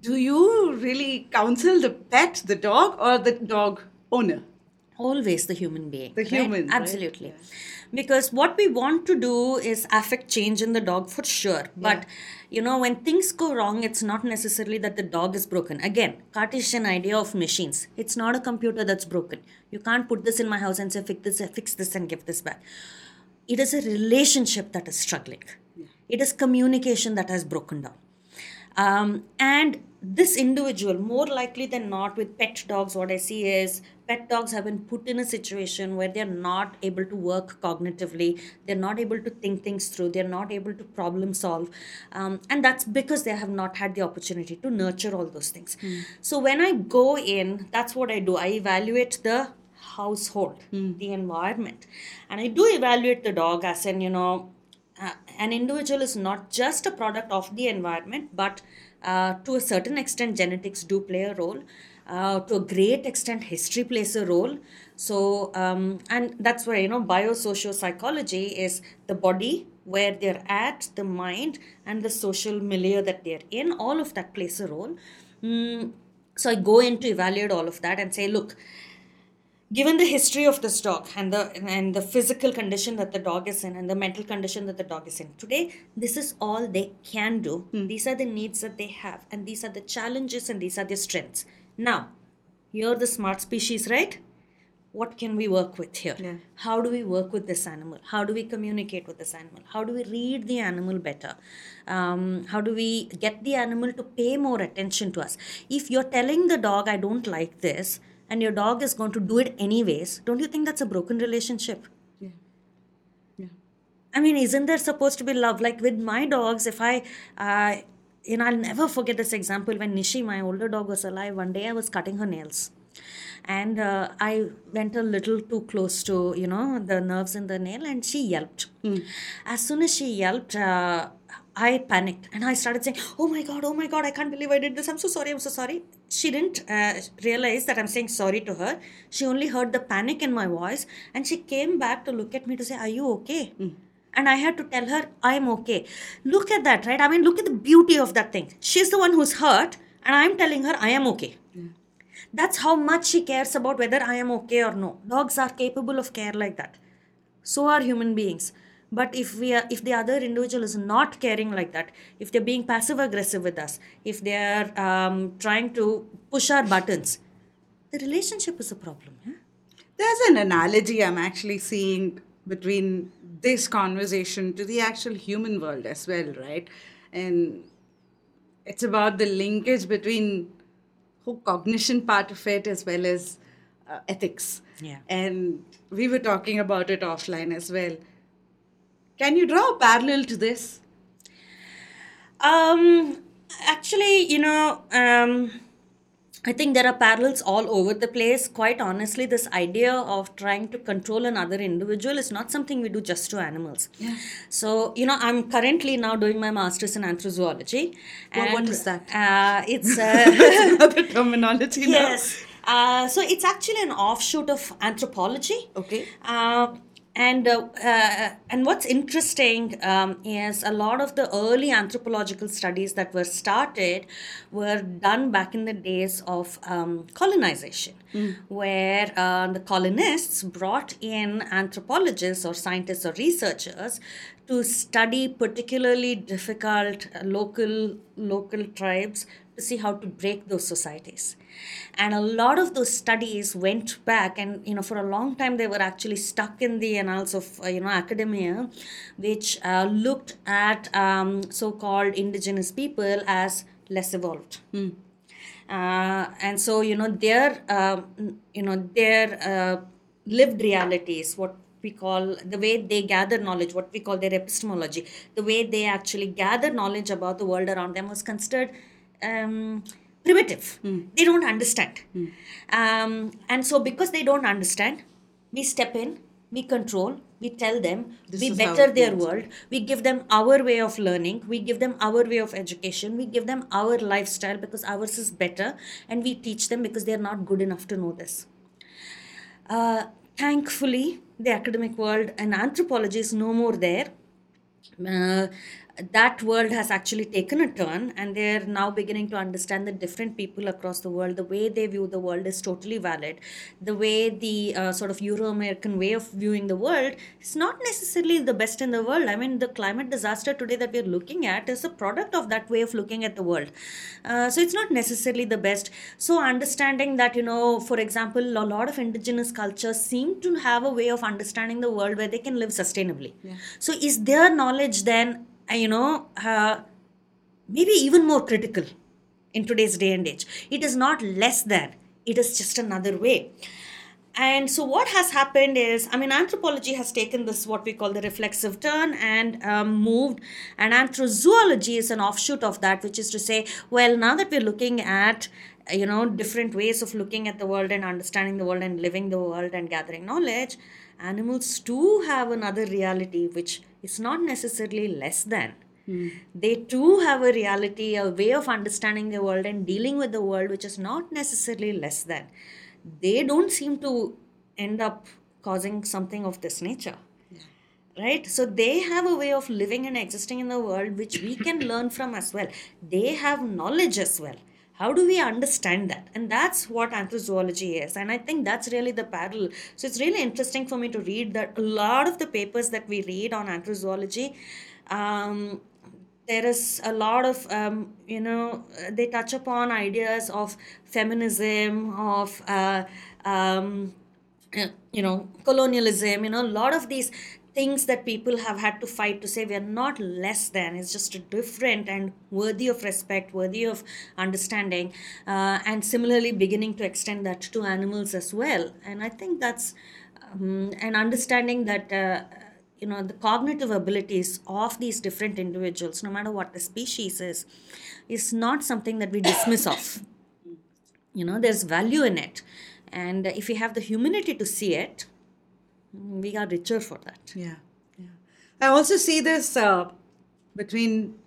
do you really counsel the pet, the dog, or the dog owner? always the human being The right? human, right? absolutely because what we want to do is affect change in the dog for sure. But you know when things go wrong it's not necessarily that the dog is broken. Again cartesian idea of machines. It's not a computer that's broken. You can't put this in my house and say fix this fix this and give this back. It is a relationship that is struggling. It is communication that has broken down um, and this individual more likely than not with pet dogs what i see is pet dogs have been put in a situation where they're not able to work cognitively. They're not able to think things through. They're not able to problem solve. Um, and that's because they have not had the opportunity to nurture all those things. So when i go in that's what i do. I evaluate the household the environment. And i do evaluate the dog as in you know an individual is not just a product of the environment, but uh, to a certain extent, genetics do play a role. Uh, to a great extent, history plays a role. So, um, and that's where you know biosocial psychology is the body where they're at, the mind, and the social milieu that they're in. All of that plays a role. Mm, so I go in to evaluate all of that and say, look, given the history of this dog and the and the physical condition that the dog is in and the mental condition that the dog is in today this is all they can do. These are the needs that they have and these are the challenges and these are their strengths. Now you're the smart species right? What can we work with here? Yeah. how do we work with this animal? How do we communicate with this animal? How do we read the animal better? Um, how do we get the animal to pay more attention to us? If you're telling the dog i don't like this and your dog is going to do it anyways don't you think that's a broken relationship Yeah. Yeah. I mean, isn't there supposed to be love? Like with my dogs, if I, uh, you know, I'll never forget this example when Nishi, my older dog, was alive. One day I was cutting her nails. And uh, I went a little too close to, you know, the nerves in the nail and she yelped. As soon as she yelped, uh, I panicked and I started saying, Oh my God, oh my God, I can't believe I did this. I'm so sorry, I'm so sorry. She didn't uh, realize that I'm saying sorry to her. She only heard the panic in my voice and she came back to look at me to say, Are you okay? And I had to tell her, I'm okay. Look at that, right? I mean, look at the beauty of that thing. She's the one who's hurt, and I'm telling her, I am okay. That's how much she cares about whether I am okay or no. Dogs are capable of care like that. So are human beings. But if we are, if the other individual is not caring like that, if they're being passive aggressive with us, if they're um, trying to push our buttons, the relationship is a problem. There's an analogy I'm actually seeing between this conversation to the actual human world as well, right? And it's about the linkage between whole cognition part of it as well as uh, ethics. Yeah. And we were talking about it offline as well. Can you draw a parallel to this? Um, actually, you know, um, I think there are parallels all over the place. Quite honestly, this idea of trying to control another individual is not something we do just to animals. Yeah. So, you know, I'm currently now doing my master's in anthrozoology. Well, what and, that? Uh, it's. [laughs] Uh, Another terminology now. yes. Uh, so, it's actually an offshoot of anthropology. Okay. Uh, and uh, uh, and what's interesting um, is a lot of the early anthropological studies that were started were done back in the days of um, colonization, where uh, the colonists brought in anthropologists or scientists or researchers to study particularly difficult uh, local local tribes to see how to break those societies. And a lot of those studies went back and you know for a long time they were actually stuck in the annals of uh, you know academia which uh, looked at um, so-called indigenous people as less evolved. Uh, and so you know their um, you know their uh, lived realities what we call the way they gather knowledge what we call their epistemology the way they actually gather knowledge about the world around them was considered um, primitive. They don't understand. Um, and so because they don't understand we step in we control we tell them This we better their goes. world. We give them our way of learning. We give them our way of education. We give them our lifestyle because ours is better. And we teach them because they're not good enough to know this. Uh, thankfully the academic world and anthropology is no more there. Uh, that world has actually taken a turn and they're now beginning to understand that different people across the world the way they view the world is totally valid. The way the uh, sort of euro-american way of viewing the world is not necessarily the best in the world. I mean the climate disaster today that we're looking at is a product of that way of looking at the world. Uh, so it's not necessarily the best. So understanding that you know for example a lot of indigenous cultures seem to have a way of understanding the world where they can live sustainably. So is their knowledge then you know uh, maybe even more critical in today's day and age. It is not less than it is just another way. And so what has happened is i mean anthropology has taken this what we call the reflexive turn and um, moved. And anthrozoology is an offshoot of that which is to say well now that we're looking at you know different ways of looking at the world and understanding the world and living the world and gathering knowledge animals too have another reality which is not necessarily less than. Hmm. They too have a reality a way of understanding the world and dealing with the world which is not necessarily less than. They don't seem to end up causing something of this nature. Right? So they have a way of living and existing in the world which we can learn from as well. They have knowledge as well how do we understand that? And that's what anthrozoology is and i think that's really the parallel. So it's really interesting for me to read that a lot of the papers that we read on anthrozoology um, there is a lot of um, you know they touch upon ideas of feminism of uh, um, you know colonialism you know a lot of these things that people have had to fight to say we are not less than. It's just different and worthy of respect worthy of understanding uh, and similarly beginning to extend that to animals as well. And i think that's um, an understanding that uh, you know the cognitive abilities of these different individuals no matter what the species is is not something that we dismiss of you know there's value in it. And if we have the humility to see it we are richer for that Yeah, yeah. I also see this uh, between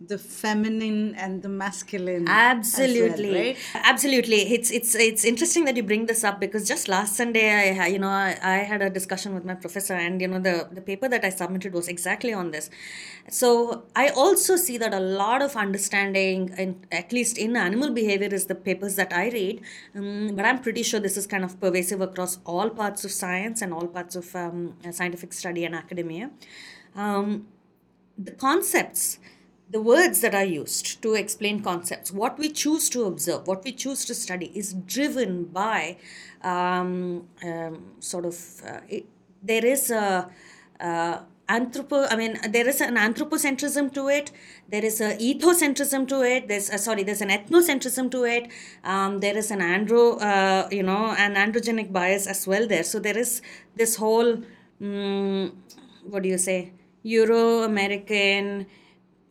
the feminine and the masculine. as well, absolutely right? absolutely it's it's it's interesting that you bring this up because just last sunday i you know I, I had a discussion with my professor and you know the the paper that i submitted was exactly on this so i also see that a lot of understanding in, at least in animal behavior is the papers that i read um, but i'm pretty sure this is kind of pervasive across all parts of science and all parts of um, scientific study and academia um, the concepts the words that are used to explain concepts, what we choose to observe, what we choose to study, is driven by um, um, sort of uh, it, there is a. Uh, anthropo i mean there is an anthropocentrism to it there is a ethocentrism to it there's sorry there's an ethnocentrism to it um, there is an andro uh, you know an androgenic bias as well there so there is this whole um, what do you say euro american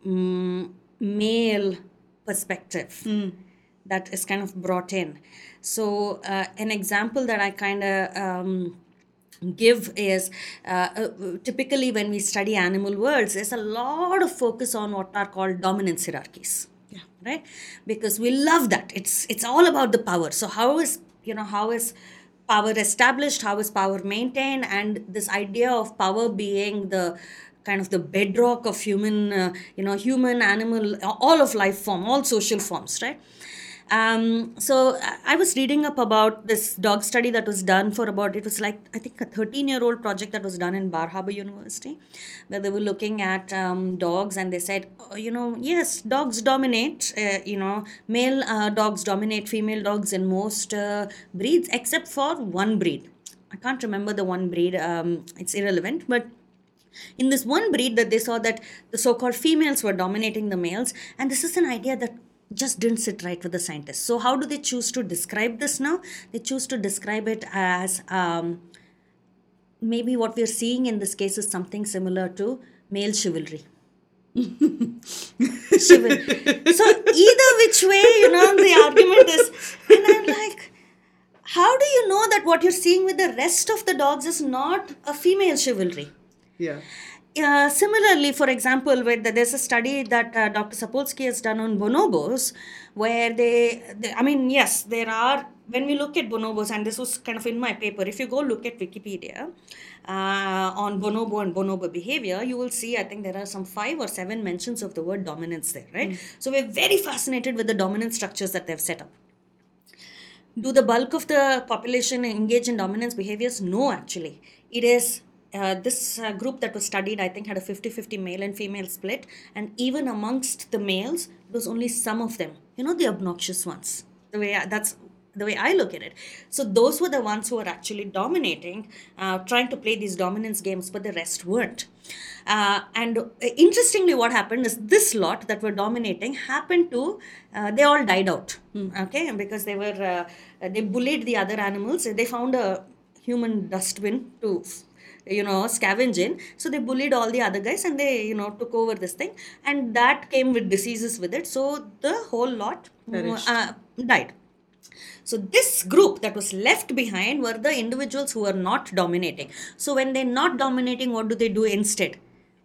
um, male perspective that is kind of brought in. So uh, an example that i kind of um, give is uh, uh, typically when we study animal worlds there's a lot of focus on what are called dominance hierarchies yeah. right? Because we love that. It's it's all about the power. So how is you know how is power established? How is power maintained? And this idea of power being the kind of the bedrock of human uh, you know human animal all of life form all social forms right um, so I- was reading up about this dog study that was done for about it was like I think a 13 year old project that was done in Bar Harbor University, where they were looking at um, dogs and they said, oh, you know, yes, dogs dominate. Uh, you know, male uh, dogs dominate female dogs in most uh, breeds except for one breed. I can't remember the one breed. Um, it's irrelevant, but in this one breed that they saw that the so-called females were dominating the males and this is an idea that just didn't sit right with the scientists. So how do they choose to describe this now? They choose to describe it as um, maybe what we're seeing in this case is something similar to male chivalry. [laughs] Chivalry so either which way you know the argument is and i'm like how do you know that what you're seeing with the rest of the dogs is not a female chivalry Yeah. uh, similarly, for example, with the, there's a study that uh, Dr. Sapolsky has done on bonobos, where they, they, I mean, yes, there are, when we look at bonobos, and this was kind of in my paper, if you go look at Wikipedia uh, on bonobo and bonobo behavior, you will see, I think there are some five or seven mentions of the word dominance there, right? So we're very fascinated with the dominant structures that they've set up. Do the bulk of the population engage in dominance behaviors? No, actually. It is uh, this uh, group that was studied, I think, had a 50 50 male and female split. And even amongst the males, it was only some of them, you know, the obnoxious ones. The way I, that's the way I look at it. So those were the ones who were actually dominating, uh, trying to play these dominance games, but the rest weren't. Uh, and uh, interestingly, what happened is this lot that were dominating happened to, uh, they all died out, okay, because they were, uh, they bullied the other animals. They found a human dustbin to you know scavenge in so they bullied all the other guys and they you know took over this thing and that came with diseases with it so the whole lot uh, died so this group that was left behind were the individuals who were not dominating. So when they're not dominating, what do they do instead?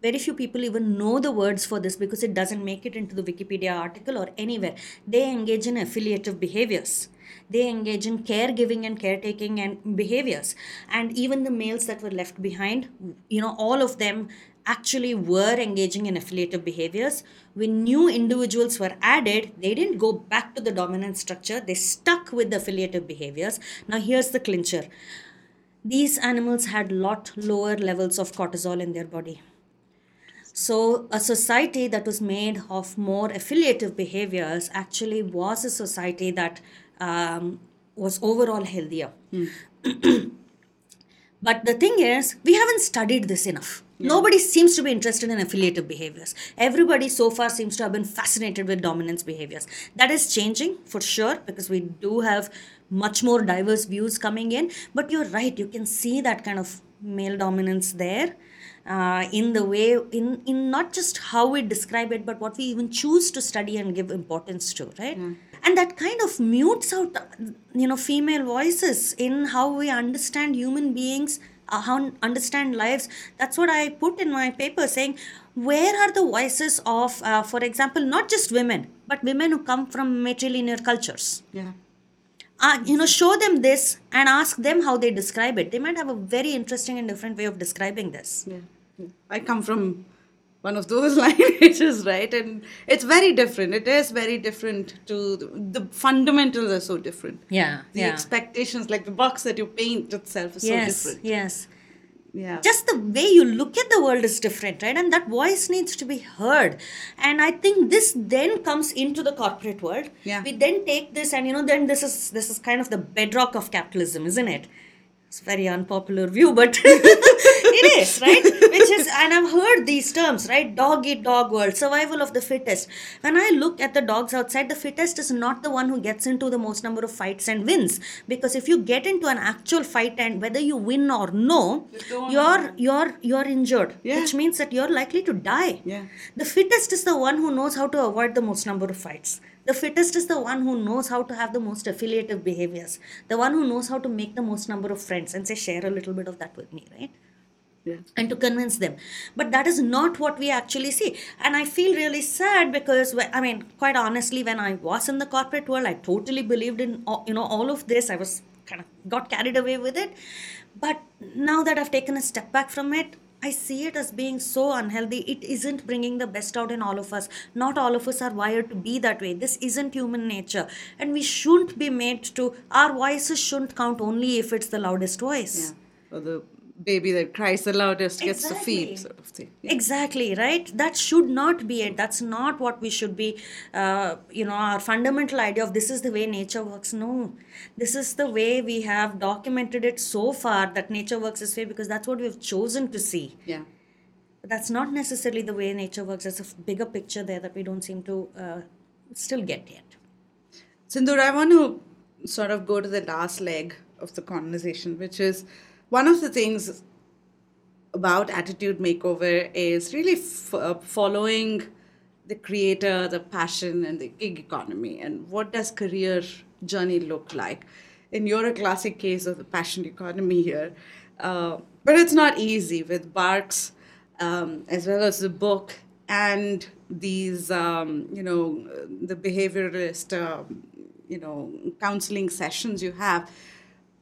Very few people even know the words for this because it doesn't make it into the Wikipedia article or anywhere. They engage in affiliative behaviors. They engage in caregiving and caretaking and behaviors. And even the males that were left behind, you know, all of them actually were engaging in affiliative behaviors. When new individuals were added, they didn't go back to the dominant structure, they stuck with the affiliative behaviors. Now, here's the clincher these animals had lot lower levels of cortisol in their body. So, a society that was made of more affiliative behaviors actually was a society that um, was overall healthier. [clears throat] But the thing is, we haven't studied this enough. Nobody seems to be interested in affiliative behaviors. Everybody so far seems to have been fascinated with dominance behaviors. That is changing for sure because we do have much more diverse views coming in. But you're right, you can see that kind of male dominance there. Uh, in the way in in not just how we describe it but what we even choose to study and give importance to right and that kind of mutes out you know female voices in how we understand human beings uh, how understand lives that's what i put in my paper saying where are the voices of uh, for example not just women but women who come from matrilinear cultures Yeah. uh, you know show them this and ask them how they describe it they might have a very interesting and different way of describing this Yeah. yeah. I come from one of those [laughs] lineages, right? And it's very different. It is very different to the, the fundamentals are so different. yeah The expectations, like the box that you paint itself, is so yes different. yes Yeah. just the way you look at the world is different right and that voice needs to be heard and i think this then comes into the corporate world Yeah. we then take this and you know then this is this is kind of the bedrock of capitalism isn't it it's a very unpopular view but [laughs] [laughs] it is [laughs] right which is and i've heard these terms right dog eat dog world survival of the fittest when i look at the dogs outside the fittest is not the one who gets into the most number of fights and wins because if you get into an actual fight and whether you win or no you're you're you're injured Yeah. which means that you're likely to die Yeah. the fittest is the one who knows how to avoid the most number of fights. The fittest is the one who knows how to have the most affiliative behaviors. The one who knows how to make the most number of friends and say, share a little bit of that with me, right? Yeah. and to convince them but that is not what we actually see and i feel really sad because i mean quite honestly when i was in the corporate world i totally believed in all- you know all of this i was kind of got carried away with it but now that i've taken a step back from it I see it as being so unhealthy. It isn't bringing the best out in all of us. Not all of us are wired to be that way. This isn't human nature. And we shouldn't be made to, our voices shouldn't count only if it's the loudest voice. Yeah. Or the baby that cries the loudest gets the Exactly. feed, sort of thing. Yeah. Exactly, right? That should not be it. That's not what we should be, uh, you know, our fundamental idea of this is the way nature works. No, this is the way we have documented it so far that nature works this way because that's what we've chosen to see. Yeah. But that's not necessarily the way nature works. There's a bigger picture there that we don't seem to uh, still get yet. Sindhoor, I want to sort of go to the last leg of the conversation, which is one of the things about attitude makeover is really f- uh, following the creator, the passion, and the gig economy. And what does career journey look like? And you're a classic case of the passion economy here, uh, but it's not easy with Barks um, as well as the book and these, um, you know, the behavioralist, um, you know, counseling sessions you have,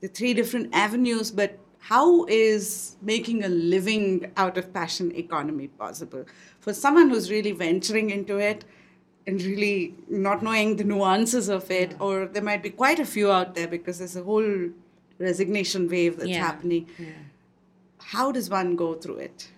the three different avenues, but how is making a living out of passion economy possible? For someone who's really venturing into it and really not knowing the nuances of it or there might be quite a few out there because there's a whole resignation wave that's Yeah. happening. How does one go through it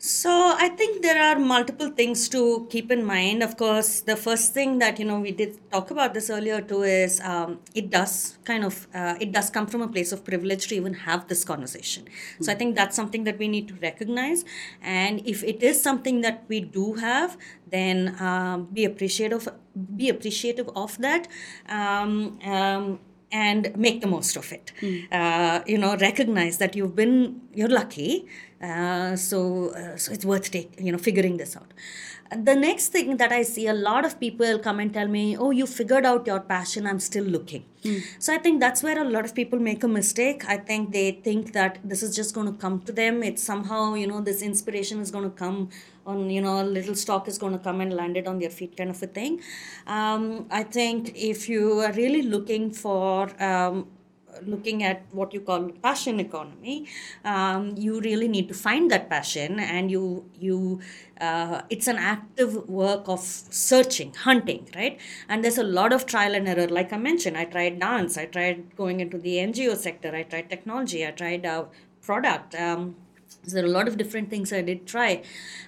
So I think there are multiple things to keep in mind. Of course, the first thing that you know we did talk about this earlier too is um, it does kind of uh, it does come from a place of privilege to even have this conversation. So I think that's something that we need to recognize. And if it is something that we do have, then um, be appreciative be appreciative of that. Um, um, and make the most of it. Uh, you know, recognize that you've been you're lucky, uh, so uh, so it's worth take you know figuring this out. The next thing that I see a lot of people come and tell me, "Oh, you figured out your passion. I'm still looking." So I think that's where a lot of people make a mistake. I think they think that this is just going to come to them. It's somehow you know this inspiration is going to come on you know little stock is going to come and land it on their feet kind of a thing. Um, i think if you are really looking for um, looking at what you call passion economy um, you really need to find that passion and you you uh, it's an active work of searching hunting right? And there's a lot of trial and error. Like i mentioned i tried dance i tried going into the ngo sector i tried technology i tried uh, product um, there are a lot of different things I did try.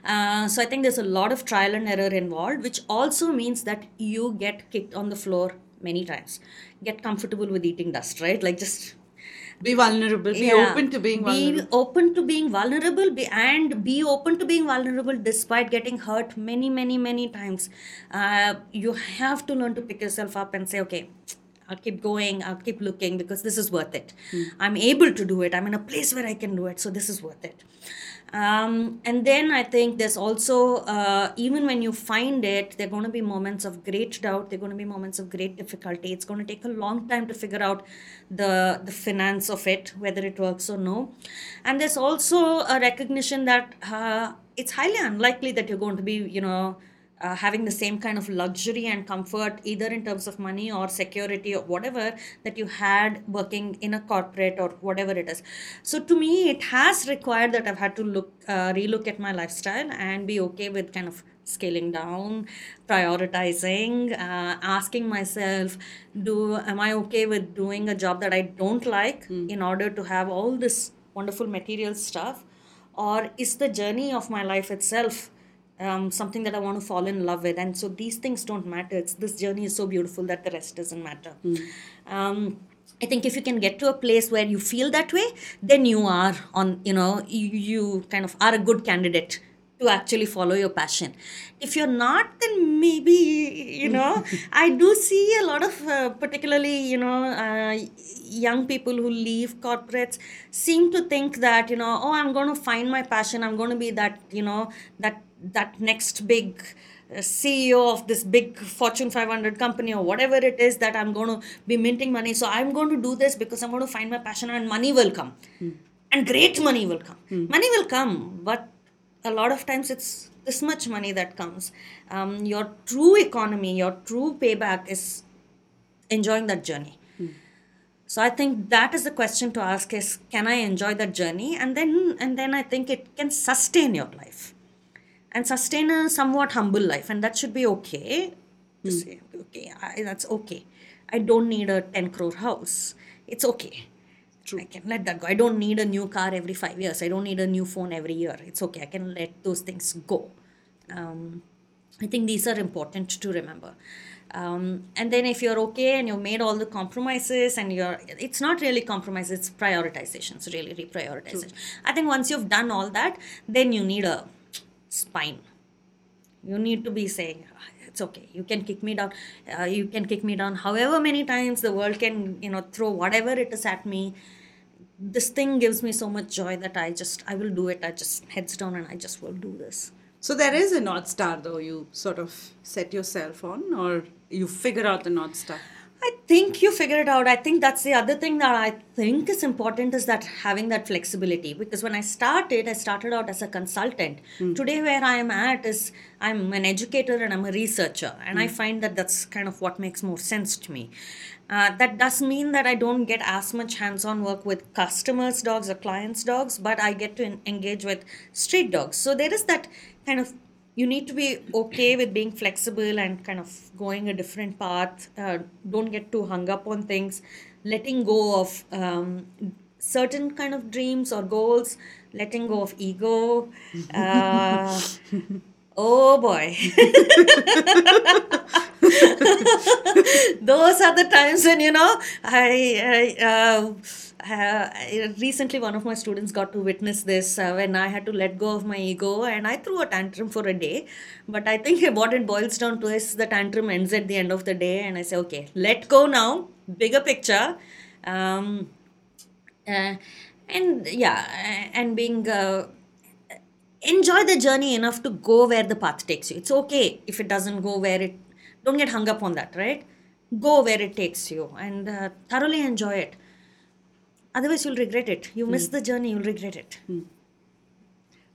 Uh, so I think there's a lot of trial and error involved, which also means that you get kicked on the floor many times. Get comfortable with eating dust, right? Like just be vulnerable be yeah, open to being vulnerable be open to being vulnerable be, and be open to being vulnerable despite getting hurt many many many times uh, you have to learn to pick yourself up and say okay I'll keep going, I'll keep looking because this is worth it. I'm able to do it. I'm in a place where I can do it, so this is worth it. Um, and then I think there's also, uh, even when you find it, there are going to be moments of great doubt, there are going to be moments of great difficulty. It's going to take a long time to figure out the, the finance of it, whether it works or no. And there's also a recognition that uh, it's highly unlikely that you're going to be, you know, uh, having the same kind of luxury and comfort either in terms of money or security or whatever that you had working in a corporate or whatever it is. So to me it has required that i've had to look uh, relook at my lifestyle and be okay with kind of scaling down prioritizing uh, asking myself do am i okay with doing a job that i don't like in order to have all this wonderful material stuff, or is the journey of my life itself um, something that I want to fall in love with? And so these things don't matter. It's this journey is so beautiful that the rest doesn't matter. Um, I think if you can get to a place where you feel that way, then you are on, you know, you, you kind of are a good candidate to actually follow your passion. If you're not, then maybe, you know, [laughs] I do see a lot of, uh, particularly, you know, uh, young people who leave corporates seem to think that, you know, oh, I'm going to find my passion. I'm going to be that, you know, that that next big uh, CEO of this big Fortune 500 company or whatever it is that I'm going to be minting money. So I'm going to do this because I'm going to find my passion and money will come. And great money will come. Money will come, but a lot of times it's this much money that comes. Um, your true economy, your true payback is enjoying that journey. So I think that is the question to ask is can I enjoy that journey? And then and then I think it can sustain your life and sustain a somewhat humble life and that should be okay. To say okay I, that's okay. I don't need a 10 crore house. It's okay. True. i can let that go. I don't need a new car every five years. I don't need a new phone every year. It's okay. I can let those things go. Um, i think these are important to remember. Um, and then if you're okay and you've made all the compromises and you're it's not really compromise it's prioritization. It's really reprioritization. I think once you've done all that then you need a spine. You need to be saying "Ah, it's okay you can kick me down uh, you can kick me down. However many times the world can you know throw whatever it is at me this thing gives me so much joy that i just i will do it. I just heads down and i just will do this. So there is a North Star, though, you sort of set yourself on, or you figure out the North Star? I think you figure it out. I think that's the other thing that I think is important is that having that flexibility. Because when I started, I started out as a consultant. Today, where I am at is I'm an educator and I'm a researcher, and I find that that's kind of what makes more sense to me. Uh, that does mean that I don't get as much hands-on work with customers' dogs or clients' dogs, but I get to en- engage with street dogs. So there is that kind of you need to be okay with being flexible and kind of going a different path. Uh, don't get too hung up on things. Letting go of um, certain kind of dreams or goals. Letting go of ego. Uh, [laughs] oh boy. [laughs] Those are the times when you know I. I uh, uh, recently one of my students got to witness this uh, when i had to let go of my ego and i threw a tantrum for a day. But i think [laughs] what it boils down to is the tantrum ends at the end of the day and i say okay let go now bigger picture. Um, uh, and yeah and being uh, enjoy the journey enough to go where the path takes you. It's okay if it doesn't go where it don't get hung up on that right? Go where it takes you and uh, thoroughly enjoy it otherwise you'll regret it you miss the journey you'll regret it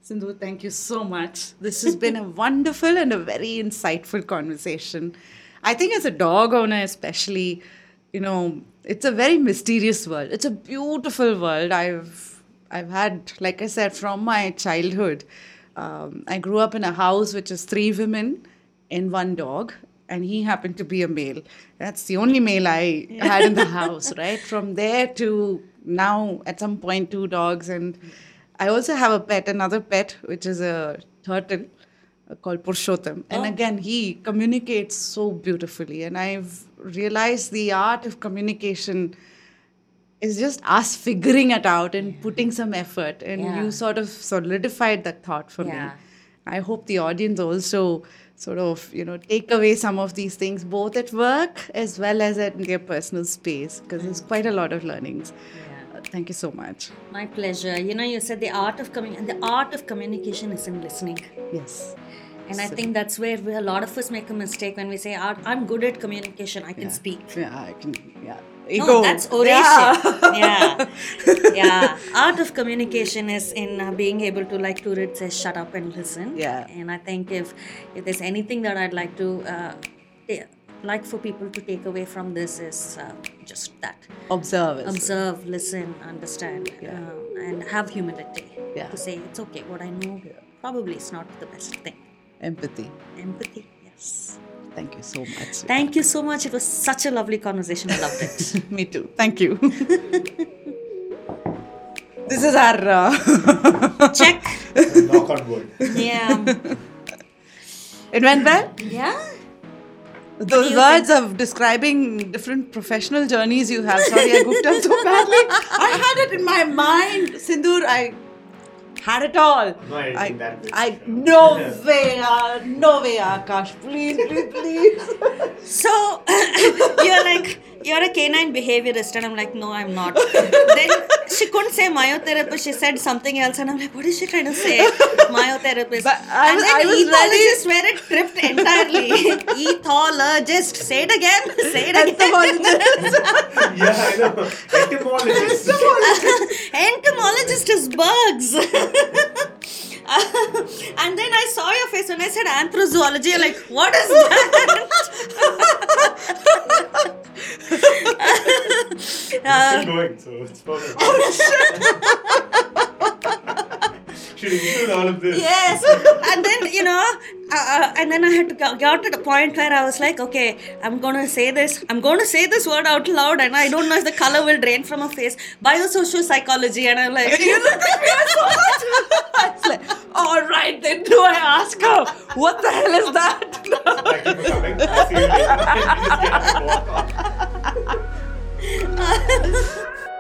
Sindhu, thank you so much. This has been a [laughs] wonderful and a very insightful conversation. I think as a dog owner, especially, you know, it's a very mysterious world. It's a beautiful world. I've I've had, like I said, from my childhood. Um, I grew up in a house which is three women and one dog, and he happened to be a male. That's the only male I had in the [laughs] house, right? From there to now, at some point, two dogs and. I also have a pet, another pet, which is a turtle uh, called Purushottam. And again, he communicates so beautifully. And I've realized the art of communication is just us figuring it out and putting some effort. And Yeah. you sort of solidified that thought for Yeah. me. I hope the audience also sort of, you know, take away some of these things both at work as well as at their personal space because there's quite a lot of learnings. Thank you so much. my pleasure you know you said the art of commun- the art of communication is in listening Yes. and i think that's where we, a lot of us make a mistake when we say "Ah, i'm good at communication i can speak Yeah, I can. Yeah. No, that's oration. Yeah. [laughs] yeah. Art of communication is in uh, being able to, like Turid says, shut up and listen. Yeah. And I think if if there's anything that I'd like to uh, like for people to take away from this is uh, just that: Observe. as well. observe, listen, understand, uh, and have humility Yeah. to say it's okay. What I know probably is not the best thing. Empathy. Empathy. Yes. Thank you so much. Thank you so much. It was such a lovely conversation. I loved it. [laughs] Me too. Thank you. [laughs] This is our. Uh, [laughs] Check. Knock on wood. Yeah. it went well. Yeah. Those you words of describing different professional journeys you have. Sorry, I goofed up so badly. I had it in my mind, Sindhoor. I had it all. I'm not I, that. I no [laughs] way, uh, no way, Akash. Please, please, please. [laughs] So [coughs] you're like, you're a canine behaviorist, and I'm like, no, I'm not. [laughs] then she couldn't say myotherapist. She said something else, and I'm like, what is she trying to say? [laughs] Myotherapist. But I and was- then I was ethologist where it tripped entirely. [laughs] ethologist. Say it again. Say it again. Entomologist. yeah, I know. Etymologist. Entomologist is bugs. [laughs] and then I saw your face when I said anthrozoology. You're like, what is that? [laughs] [laughs] It's Uh, still going, so it's perfect. Oh, Should include all of this. yes. [laughs] And then, you know, uh, uh, and then I had to go- got to the point where I was like, okay, I'm going to say this. I'm going to say this word out loud, and I don't know if the color will drain from my face. Biosocial psychology. And I'm like, you look at me so much. It's like, all right, then do I ask her? What the hell is that? [laughs] [laughs]